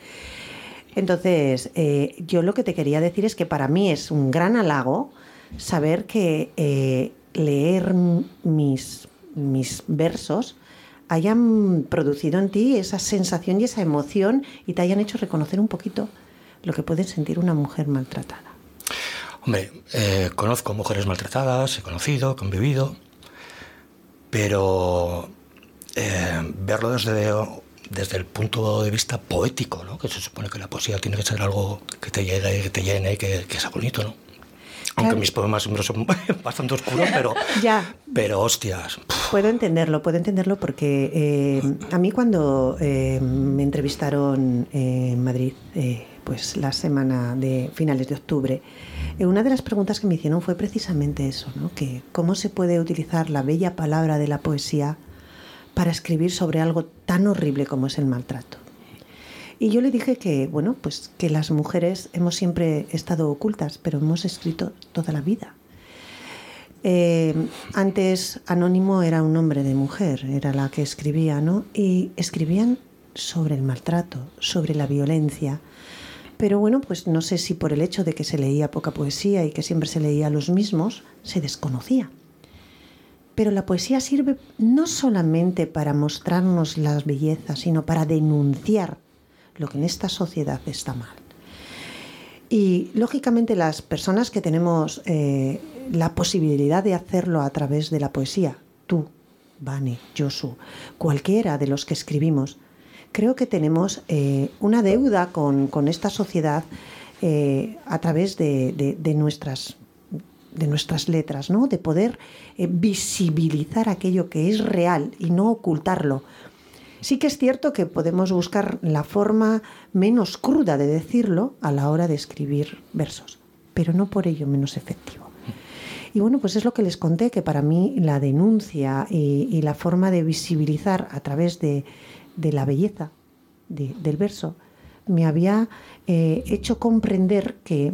Entonces, eh, yo lo que te quería decir es que para mí es un gran halago saber que leer mis, mis versos hayan producido en ti esa sensación y esa emoción y te hayan hecho reconocer un poquito lo que puede sentir una mujer maltratada. Hombre, eh, conozco mujeres maltratadas, he conocido, convivido, pero eh, verlo desde, desde el punto de vista poético, ¿no? que se supone que la poesía tiene que ser algo que te llegue, que te llene, que, que sea bonito, ¿no? Aunque Claro. mis poemas siempre son bastante oscuros, pero, Ya, pero hostias, Puedo entenderlo, puedo entenderlo porque eh, a mí cuando eh, me entrevistaron en Madrid, eh, pues la semana de finales de octubre, una de las preguntas que me hicieron fue precisamente eso, ¿no? Que cómo se puede utilizar la bella palabra de la poesía para escribir sobre algo tan horrible como es el maltrato. Y yo le dije que, bueno, pues que las mujeres hemos siempre estado ocultas, pero hemos escrito toda la vida. Eh, antes Anónimo era un nombre de mujer, era la que escribía, ¿no? Y escribían sobre el maltrato, sobre la violencia. Pero bueno, pues no sé si por el hecho de que se leía poca poesía y que siempre se leía los mismos, se desconocía. Pero la poesía sirve no solamente para mostrarnos las bellezas, sino para denunciar lo que en esta sociedad está mal. Y lógicamente las personas que tenemos eh, la posibilidad de hacerlo a través de la poesía, tú, Vane, Josu, cualquiera de los que escribimos, creo que tenemos eh, una deuda con, con esta sociedad eh, a través de, de- nuestras de nuestras letras, ¿no? De poder visibilizar aquello que es real y no ocultarlo. Sí que es cierto que podemos buscar la forma menos cruda de decirlo a la hora de escribir versos, pero no por ello menos efectivo. Y bueno, pues es lo que les conté, que para mí la denuncia y, la forma de visibilizar a través de, la belleza de- del verso me había eh, hecho comprender que,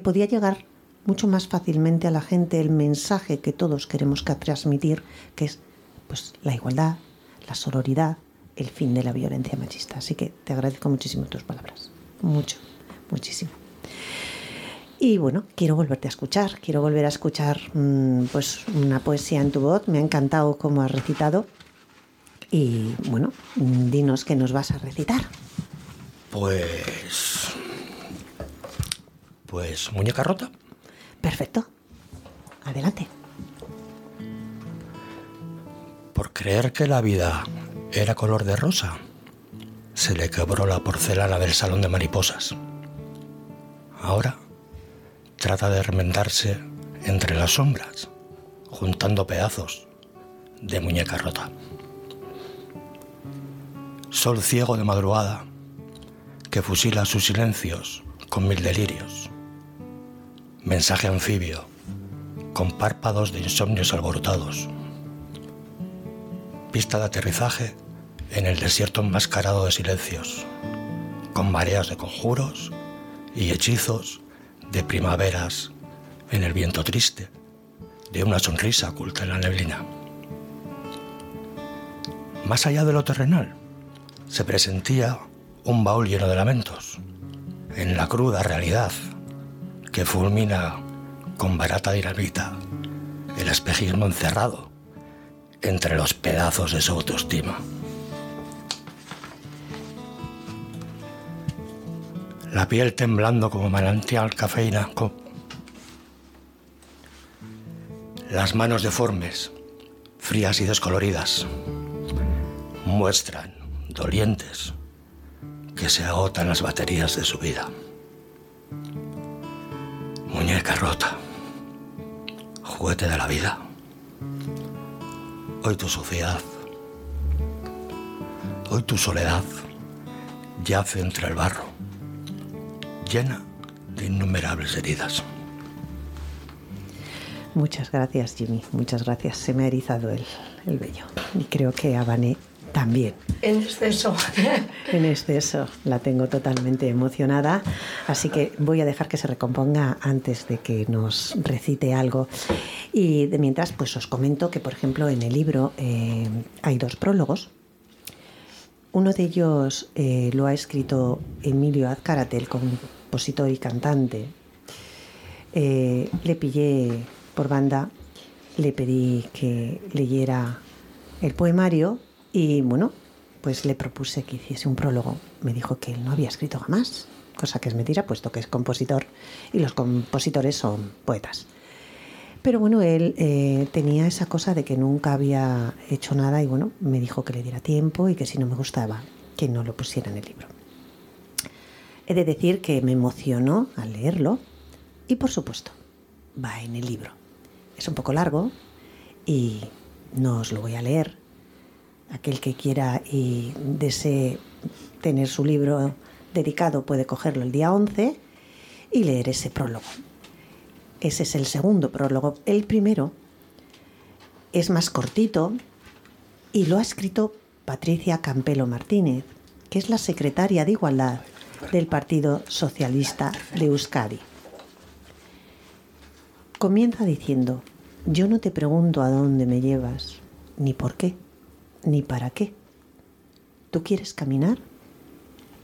podía llegar mucho más fácilmente a la gente el mensaje que todos queremos que transmitir, que es pues la igualdad, la sororidad, el fin de la violencia machista. Así que te agradezco muchísimo tus palabras. Mucho, muchísimo. Y bueno, quiero volverte a escuchar, quiero volver a escuchar mm, pues una poesía en tu voz. Me ha encantado cómo has recitado. Y bueno, dinos qué nos vas a recitar. pues... Pues muñeca rota. Perfecto. Adelante. Por creer que la vida era color de rosa, se le quebró la porcelana del salón de mariposas. Ahora trata de remendarse entre las sombras, juntando pedazos de muñeca rota. Sol ciego de madrugada que fusila sus silencios con mil delirios. Mensaje anfibio con párpados de insomnios alborotados pista de aterrizaje en el desierto enmascarado de silencios, con mareas de conjuros y hechizos de primaveras en el viento triste de una sonrisa oculta en la neblina. Más allá de lo terrenal, se presentía un baúl lleno de lamentos, en la cruda realidad que fulmina con barata dinamita el espejismo encerrado entre los pedazos de su autoestima. La piel temblando como manantial cafeína. co- Las manos deformes, frías y descoloridas, muestran, dolientes, que se agotan las baterías de su vida. Muñeca rota, juguete de la vida. Hoy tu suciedad, hoy tu soledad yace entre el barro, llena de innumerables heridas. Muchas gracias, Jimmy. Muchas gracias. Se me ha erizado el, el vello. Y creo que a Vané también. En exceso. En exceso. La tengo totalmente emocionada. Así que voy a dejar que se recomponga antes de que nos recite algo. Y de mientras, pues os comento que, por ejemplo, en el libro eh, hay dos prólogos. Uno de ellos eh, lo ha escrito Emilio Azcárate, el compositor y cantante. Eh, le pillé por banda, le pedí que leyera el poemario y bueno, pues le propuse que hiciese un prólogo. Me dijo que él no había escrito jamás, cosa que es mentira, puesto que es compositor y los compositores son poetas. Pero bueno, él eh, tenía esa cosa de que nunca había hecho nada y bueno, me dijo que le diera tiempo y que si no me gustaba, que no lo pusiera en el libro. He de decir que me emocionó al leerlo y por supuesto, va en el libro. Es un poco largo y no os lo voy a leer. Aquel que quiera y desee tener su libro dedicado puede cogerlo el día 11 y leer ese prólogo. Ese es el segundo prólogo. El primero es más cortito y lo ha escrito Patricia Campelo Martínez, que es la secretaria de Igualdad del Partido Socialista de Euskadi. Comienza diciendo, yo no te pregunto a dónde me llevas, ni por qué, ni para qué. ¿Tú quieres caminar?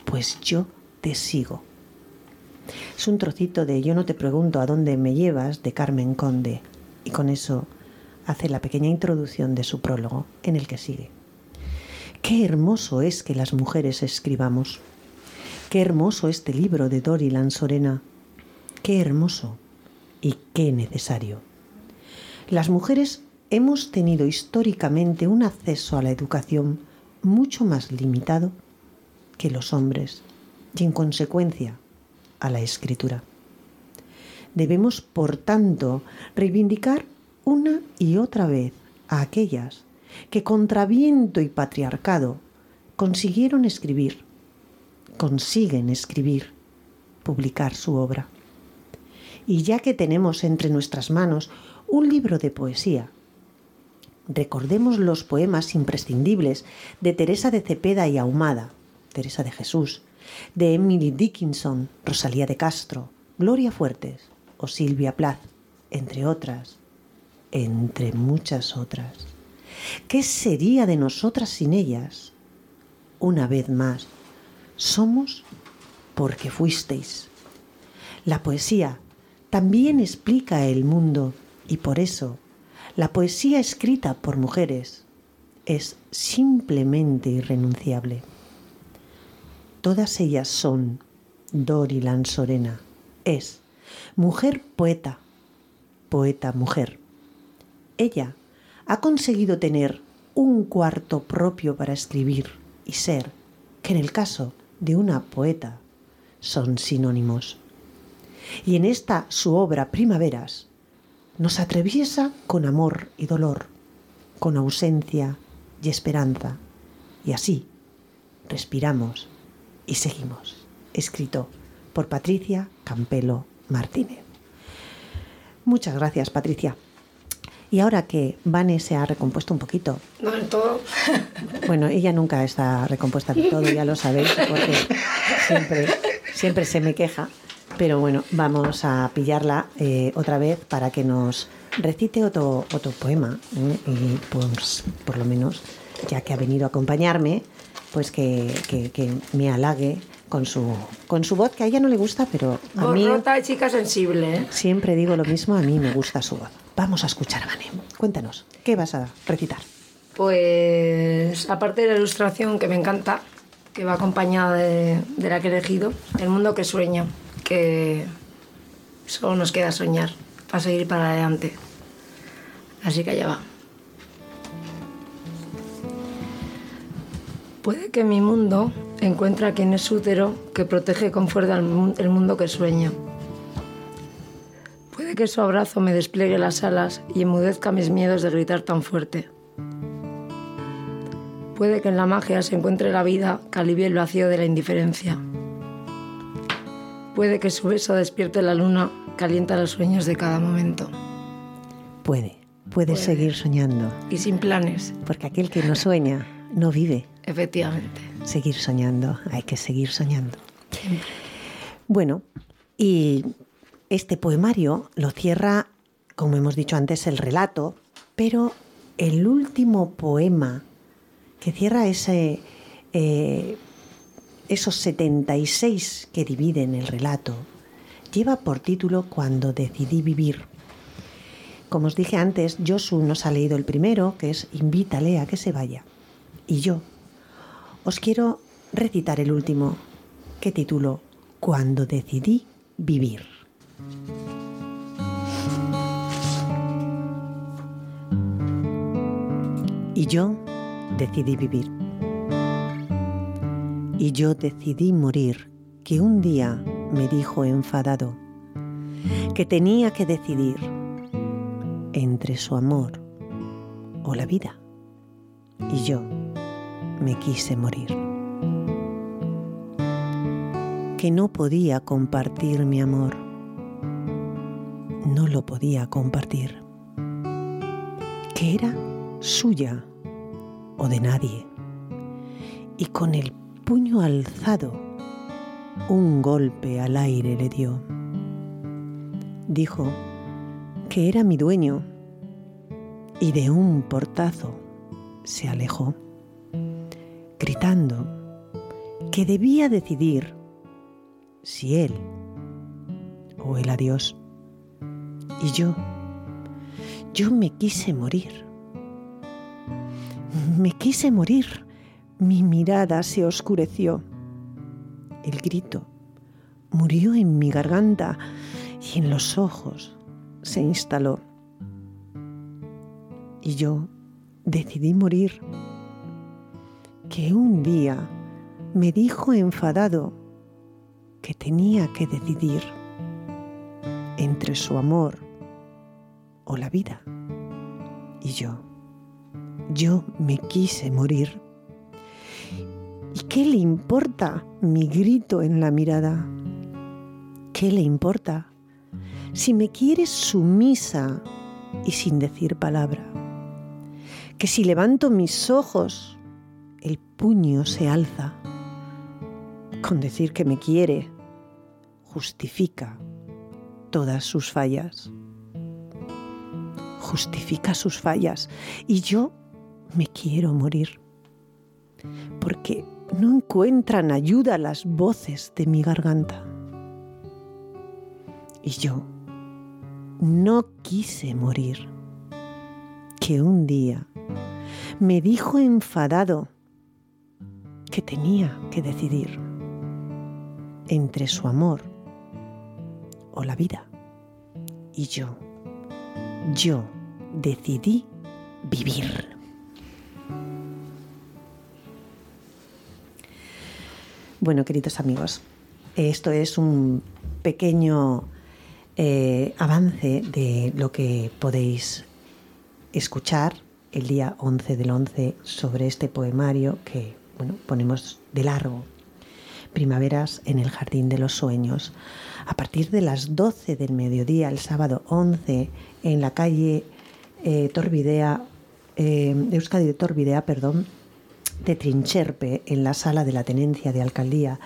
Pues yo te sigo. Es un trocito de Yo no te pregunto a dónde me llevas de Carmen Conde y con eso hace la pequeña introducción de su prólogo en el que sigue. Qué hermoso es que las mujeres escribamos. Qué hermoso este libro de Dori Lansorena. Qué hermoso y qué necesario. Las mujeres hemos tenido históricamente un acceso a la educación mucho más limitado que los hombres y en consecuencia a la escritura. Debemos, por tanto, reivindicar una y otra vez a aquellas que contra viento y patriarcado consiguieron escribir, consiguen escribir, publicar su obra. Y ya que tenemos entre nuestras manos un libro de poesía, recordemos los poemas imprescindibles de Teresa de Cepeda y Ahumada, Teresa de Jesús, de Emily Dickinson, Rosalía de Castro, Gloria Fuertes o Silvia Plath, entre otras, entre muchas otras. ¿Qué sería de nosotras sin ellas? Una vez más, somos porque fuisteis. La poesía también explica el mundo y por eso la poesía escrita por mujeres es simplemente irrenunciable. Todas ellas son Dori Lansorena, es mujer poeta, poeta mujer. Ella ha conseguido tener un cuarto propio para escribir y ser, que en el caso de una poeta son sinónimos. Y en esta su obra Primaveras nos atraviesa con amor y dolor, con ausencia y esperanza, y así respiramos y seguimos. Escrito por Patricia Campelo Martínez. Muchas gracias, Patricia. Y ahora que Vane se ha recompuesto un poquito, No del todo. bueno, ella nunca está recompuesta del todo, ya lo sabéis, porque siempre, siempre se me queja. Pero bueno, vamos a pillarla eh, otra vez para que nos recite otro, otro poema. ¿eh? Y pues, por lo menos, ya que ha venido a acompañarme, pues que, que- que me halague con su, con su voz, que a ella no le gusta, pero a Voz mí rota de chica sensible, ¿eh? siempre digo lo mismo, a mí me gusta su voz. Vamos a escuchar a Vane. Cuéntanos, ¿qué vas a recitar? Pues aparte de la ilustración que me encanta, que va acompañada de, de la que he elegido, El mundo que sueña, que solo nos queda soñar para seguir para adelante. Así que allá va. Puede que mi mundo encuentre a quien es útero que protege con fuerza el mu- el mundo que sueña. Puede que su abrazo me despliegue las alas y enmudezca mis miedos de gritar tan fuerte. Puede que en la magia se encuentre la vida que alivie el vacío de la indiferencia. Puede que su beso despierte la luna que alienta los sueños de cada momento. puede, puede Puede. seguir soñando. Y sin planes, Porque aquel que no sueña, no vive. efectivamente. Seguir soñando, hay que seguir soñando. Bueno, y este poemario lo cierra, como hemos dicho antes, el relato, pero el último poema que cierra ese, eh, esos 76 que dividen el relato lleva por título Cuando decidí vivir. Como os dije antes, Josu nos ha leído el primero, que es Invítale a que se vaya. Y yo os quiero recitar el último, que titulo Cuando decidí vivir. Y yo decidí vivir. Y yo decidí morir, que un día me dijo enfadado que tenía que decidir entre su amor o la vida. Y yo me quise morir. Que no podía compartir mi amor. No lo podía compartir. Que era suya o de nadie. Y con el puño alzado, un golpe al aire le dio. Dijo que era mi dueño y de un portazo se alejó, gritando que debía decidir si él o el adiós. Y yo, yo me quise morir. Me quise morir. Mi mirada se oscureció. El grito murió en mi garganta y en los ojos se instaló. Y yo decidí morir. Que un día me dijo enfadado que tenía que decidir entre su amor o la vida. Y yo, yo me quise morir. ¿Y qué le importa mi grito en la mirada? ¿Qué le importa si me quieres sumisa y sin decir palabra? Que si levanto mis ojos, el puño se alza. Con decir que me quiere, justifica todas sus fallas. Justifica sus fallas. Y yo me quiero morir. Porque no encuentran ayuda las voces de mi garganta. Y yo no quise morir. Que un día me dijo enfadado que tenía que decidir entre su amor o la vida. Y yo, yo decidí vivir. Bueno, queridos amigos, esto es un pequeño eh, avance de lo que podéis escuchar el día 11 del 11 sobre este poemario que bueno, ponemos de largo. Primaveras en el Jardín de los Sueños. A partir de las 12 del mediodía, el sábado 11, en la calle eh, Torbidea, eh, Euskadi de Torbidea, perdón, de Trincherpe, en la sala de la Tenencia de Alcaldía.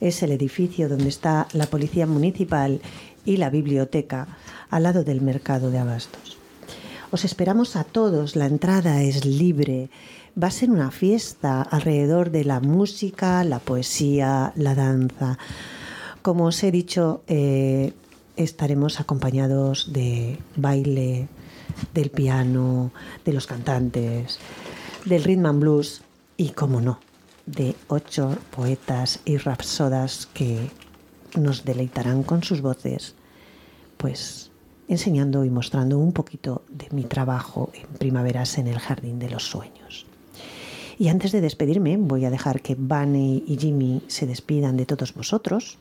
Es el edificio donde está la Policía Municipal y la biblioteca, al lado del Mercado de Abastos. Os esperamos a todos, la entrada es libre. Va a ser una fiesta alrededor de la música, la poesía, la danza. Como os he dicho, eh, estaremos acompañados de baile, del piano, de los cantantes, del rhythm and blues y, como no, de ocho poetas y rapsodas que nos deleitarán con sus voces, pues enseñando y mostrando un poquito de mi trabajo en primaveras en el Jardín de los Sueños. Y antes de despedirme, voy a dejar que Bunny y Jimmy se despidan de todos vosotros,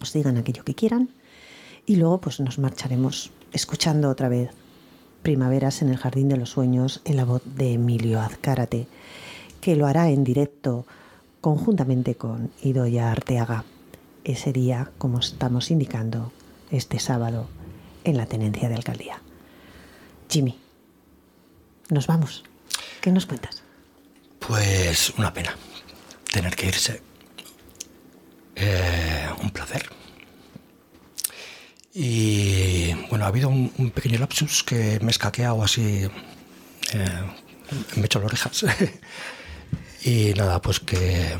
os digan aquello que quieran, y luego pues nos marcharemos escuchando otra vez Primaveras en el Jardín de los Sueños en la voz de Emilio Azcárate, que lo hará en directo conjuntamente con Idoya Arteaga ese día, como estamos indicando, este sábado en la Tenencia de Alcaldía. Jimmy, nos vamos. ¿Qué nos cuentas? Pues una pena tener que irse. Eh, un placer. Y bueno, ha habido un, pequeño lapsus que me he escaqueado así. eh, me he hecho las orejas. y nada, pues que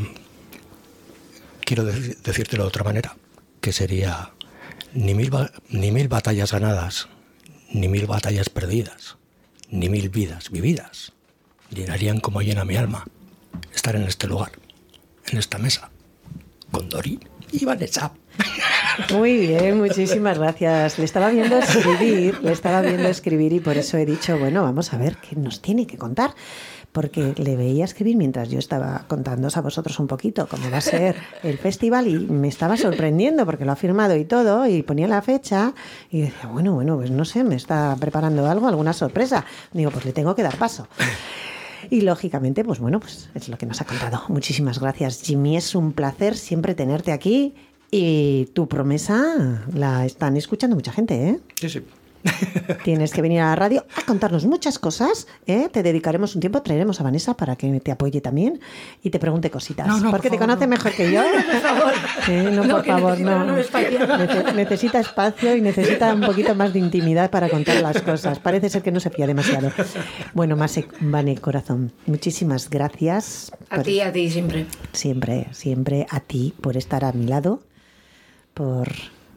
quiero decírtelo de otra manera, que sería ni mil, ni mil batallas ganadas, ni mil batallas perdidas, ni mil vidas vividas llenarían como llena mi alma estar en este lugar, en esta mesa, con Dori y Vanessa. Muy bien, muchísimas gracias. Le estaba viendo escribir, le estaba viendo escribir y por eso he dicho, bueno, vamos a ver qué nos tiene que contar. Porque le veía escribir mientras yo estaba contándoos a vosotros un poquito cómo va a ser el festival y me estaba sorprendiendo porque lo ha firmado y todo y ponía la fecha y decía, bueno, bueno, pues no sé, me está preparando algo, alguna sorpresa. Digo, pues le tengo que dar paso. Y lógicamente, pues bueno, pues es lo que nos ha contado. Muchísimas gracias, Jimmy. Es un placer siempre tenerte aquí. Y tu promesa la están escuchando mucha gente, ¿eh? Sí, sí. Tienes que venir a la radio a contarnos muchas cosas, ¿eh? Te dedicaremos un tiempo, traeremos a Vanessa para que te apoye también y te pregunte cositas. No, no, porque por te favor, conoce no. mejor que yo. por favor. Eh, no, por favor, necesita no. un espacio. Nece- necesita espacio y necesita un poquito más de intimidad para contar las cosas. Parece ser que no se fía demasiado. Bueno, más Vane Corazón, muchísimas gracias. A por- ti, a ti siempre. Siempre, siempre a ti por estar a mi lado, por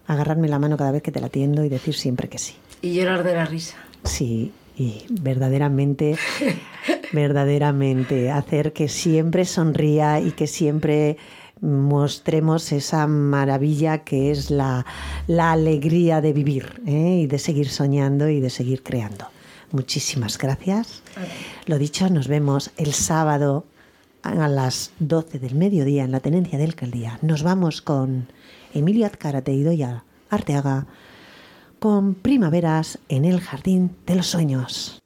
agarrarme la mano cada vez que te la atiendo y decir siempre que sí. Y llorar de la risa. Sí, y verdaderamente, verdaderamente hacer que siempre sonría y que siempre mostremos esa maravilla que es la, la alegría de vivir ¿eh? y de seguir soñando y de seguir creando. Muchísimas gracias. Lo dicho, nos vemos el sábado a las 12 del mediodía en la Tenencia de Alcaldía. Nos vamos con Emilio Azcárate y Doya Arteaga con primaveras en el jardín de los sueños.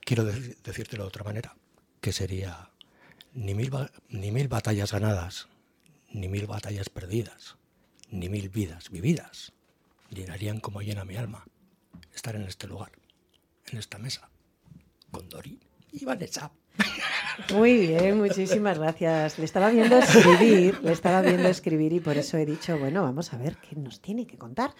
Quiero deci- decírtelo de otra manera, que sería ni mil, ni mil batallas ganadas, ni mil batallas perdidas, ni mil vidas vividas llenarían como llena mi alma estar en este lugar, en esta mesa, con Dori y Vanessa. Muy bien, muchísimas gracias. Le estaba viendo escribir, le estaba viendo escribir y por eso he dicho, bueno, vamos a ver qué nos tiene que contar.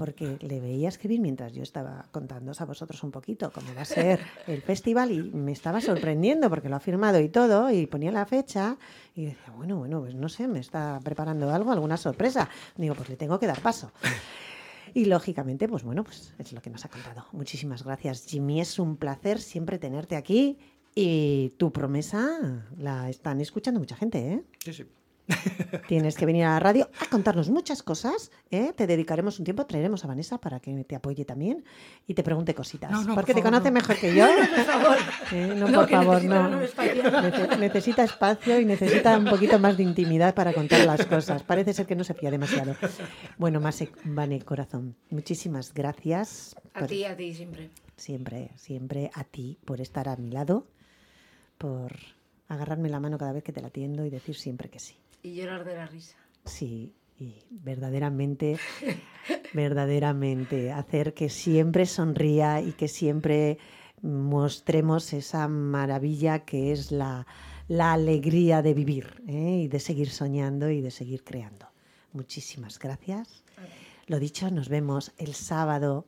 Porque le veía escribir mientras yo estaba contándoos a vosotros un poquito cómo va a ser el festival y me estaba sorprendiendo porque lo ha firmado y todo y ponía la fecha y decía, bueno, bueno, pues no sé, me está preparando algo, alguna sorpresa. Digo, pues le tengo que dar paso. Y lógicamente, pues bueno, pues es lo que nos ha contado. Muchísimas gracias, Jimmy. Es un placer siempre tenerte aquí. Y tu promesa la están escuchando mucha gente, ¿eh? Sí, sí. Tienes que venir a la radio a contarnos muchas cosas. ¿eh? Te dedicaremos un tiempo, traeremos a Vanessa para que te apoye también y te pregunte cositas. No, no, porque por te favor, conoce no. mejor que yo. Por favor. Eh, no, No, por favor, necesita no. un espacio. Nece- necesita espacio y necesita un poquito más de intimidad para contar las cosas. Parece ser que no se fía demasiado. Bueno, más Vane Corazón, muchísimas gracias. A por- ti, a ti siempre. siempre, siempre a ti por estar a mi lado, por agarrarme la mano cada vez que te la atiendo y decir siempre que sí. Y llorar de la risa. Sí, y verdaderamente, verdaderamente hacer que siempre sonría y que siempre mostremos esa maravilla que es la, la alegría de vivir ¿eh? y de seguir soñando y de seguir creando. Muchísimas gracias. Lo dicho, nos vemos el sábado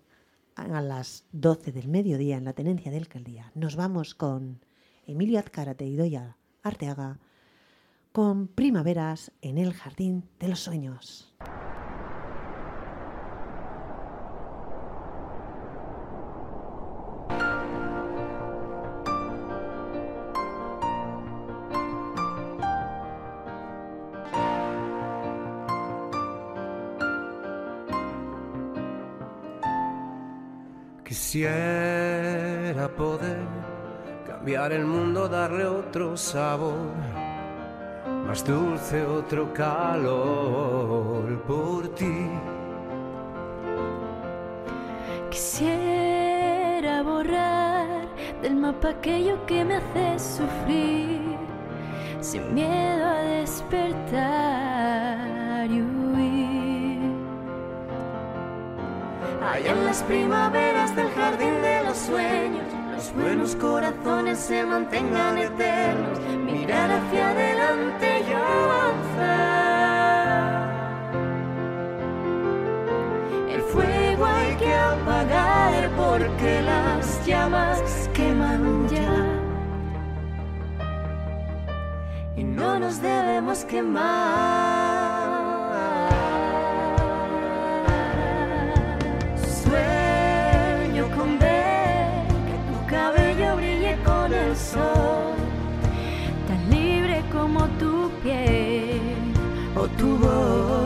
a las 12 del mediodía en la Tenencia de Alcaldía. Nos vamos con Emilio Azcárate y Doya Arteaga con primaveras en el jardín de los sueños. Quisiera poder cambiar el mundo, darle otro sabor, más dulce otro calor por ti. Quisiera borrar del mapa aquello que me hace sufrir, sin miedo a despertar y huir. Allá en las primaveras del jardín de los sueños, los buenos corazones se mantengan eternos, mirar hacia adelante El fuego hay que apagar porque las llamas queman ya. Y no nos debemos quemar. Tu.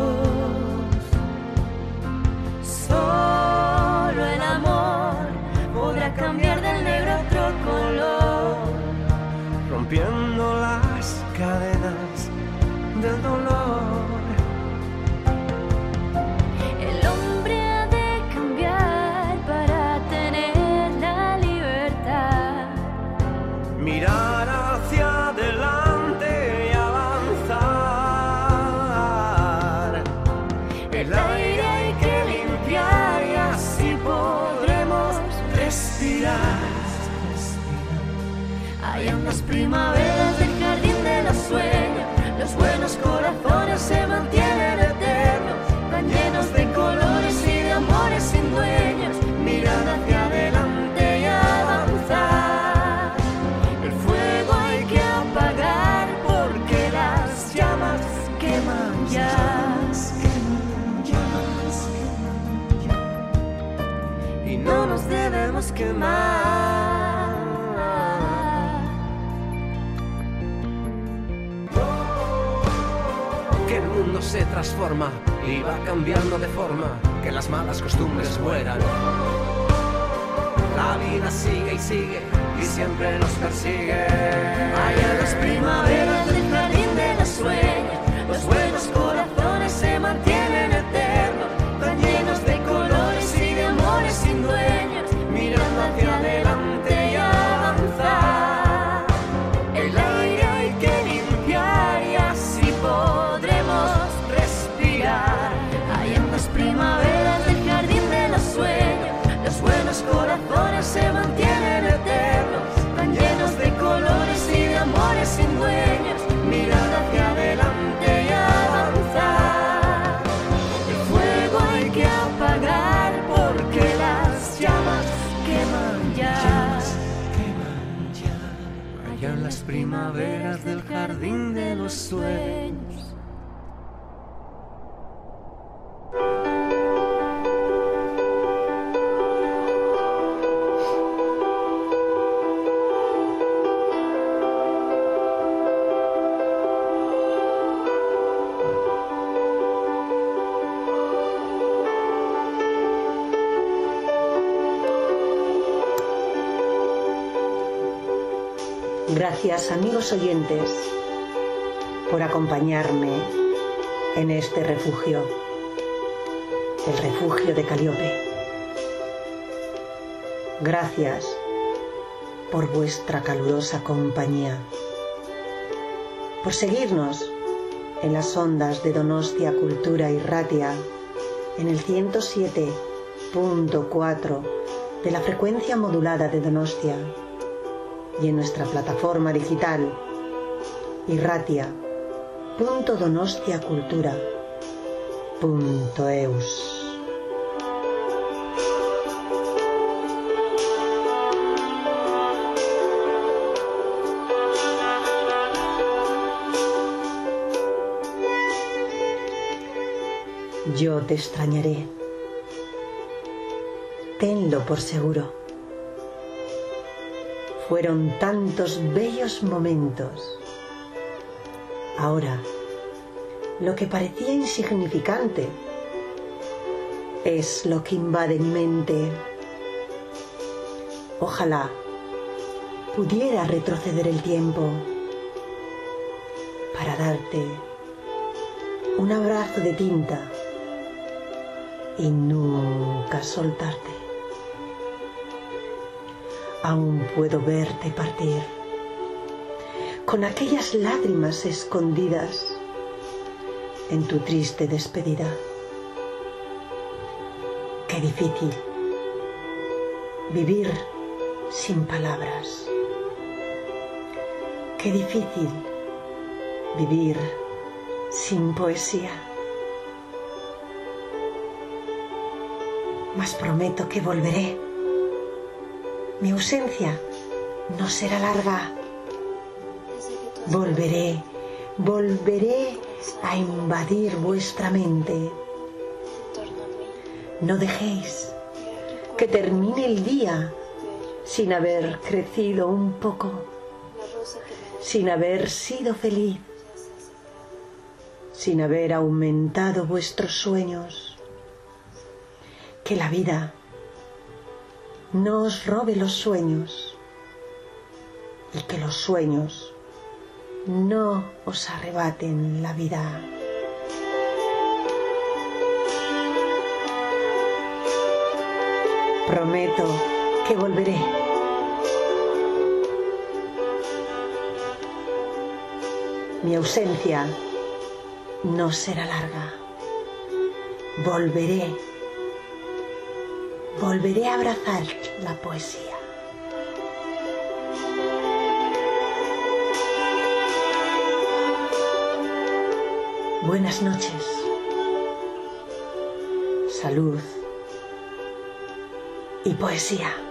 Transforma y va cambiando de forma, que las malas costumbres mueran. La vida sigue y sigue y siempre nos persigue. Allá las primaveras del jardín de los sueños, los buenos corazones se mantienen eternos, tan llenos de colores y de amores sin dueños, primaveras del jardín de los sueños. Gracias amigos oyentes por acompañarme en este refugio, el refugio de Caliope. Gracias por vuestra calurosa compañía, por seguirnos en las ondas de Donostia Cultura y Ratia en el 107.4 de la frecuencia modulada de Donostia y en nuestra plataforma digital irratia.donostiacultura.eus. Yo te extrañaré. Tenlo por seguro. Fueron tantos bellos momentos. Ahora, lo que parecía insignificante es lo que invade mi mente. Ojalá pudiera retroceder el tiempo para darte un abrazo de tinta y nunca soltarte. Aún puedo verte partir con aquellas lágrimas escondidas en tu triste despedida. Qué difícil vivir sin palabras. Qué difícil vivir sin poesía. Mas prometo que volveré. Mi ausencia no será larga. Volveré, volveré a invadir vuestra mente. No dejéis que termine el día sin haber crecido un poco, sin haber sido feliz, sin haber aumentado vuestros sueños. Que la vida no os robe los sueños y que los sueños no os arrebaten la vida. Prometo que volveré. Mi ausencia no será larga. Volveré. Volveré a abrazar la poesía. Buenas noches. Salud y poesía.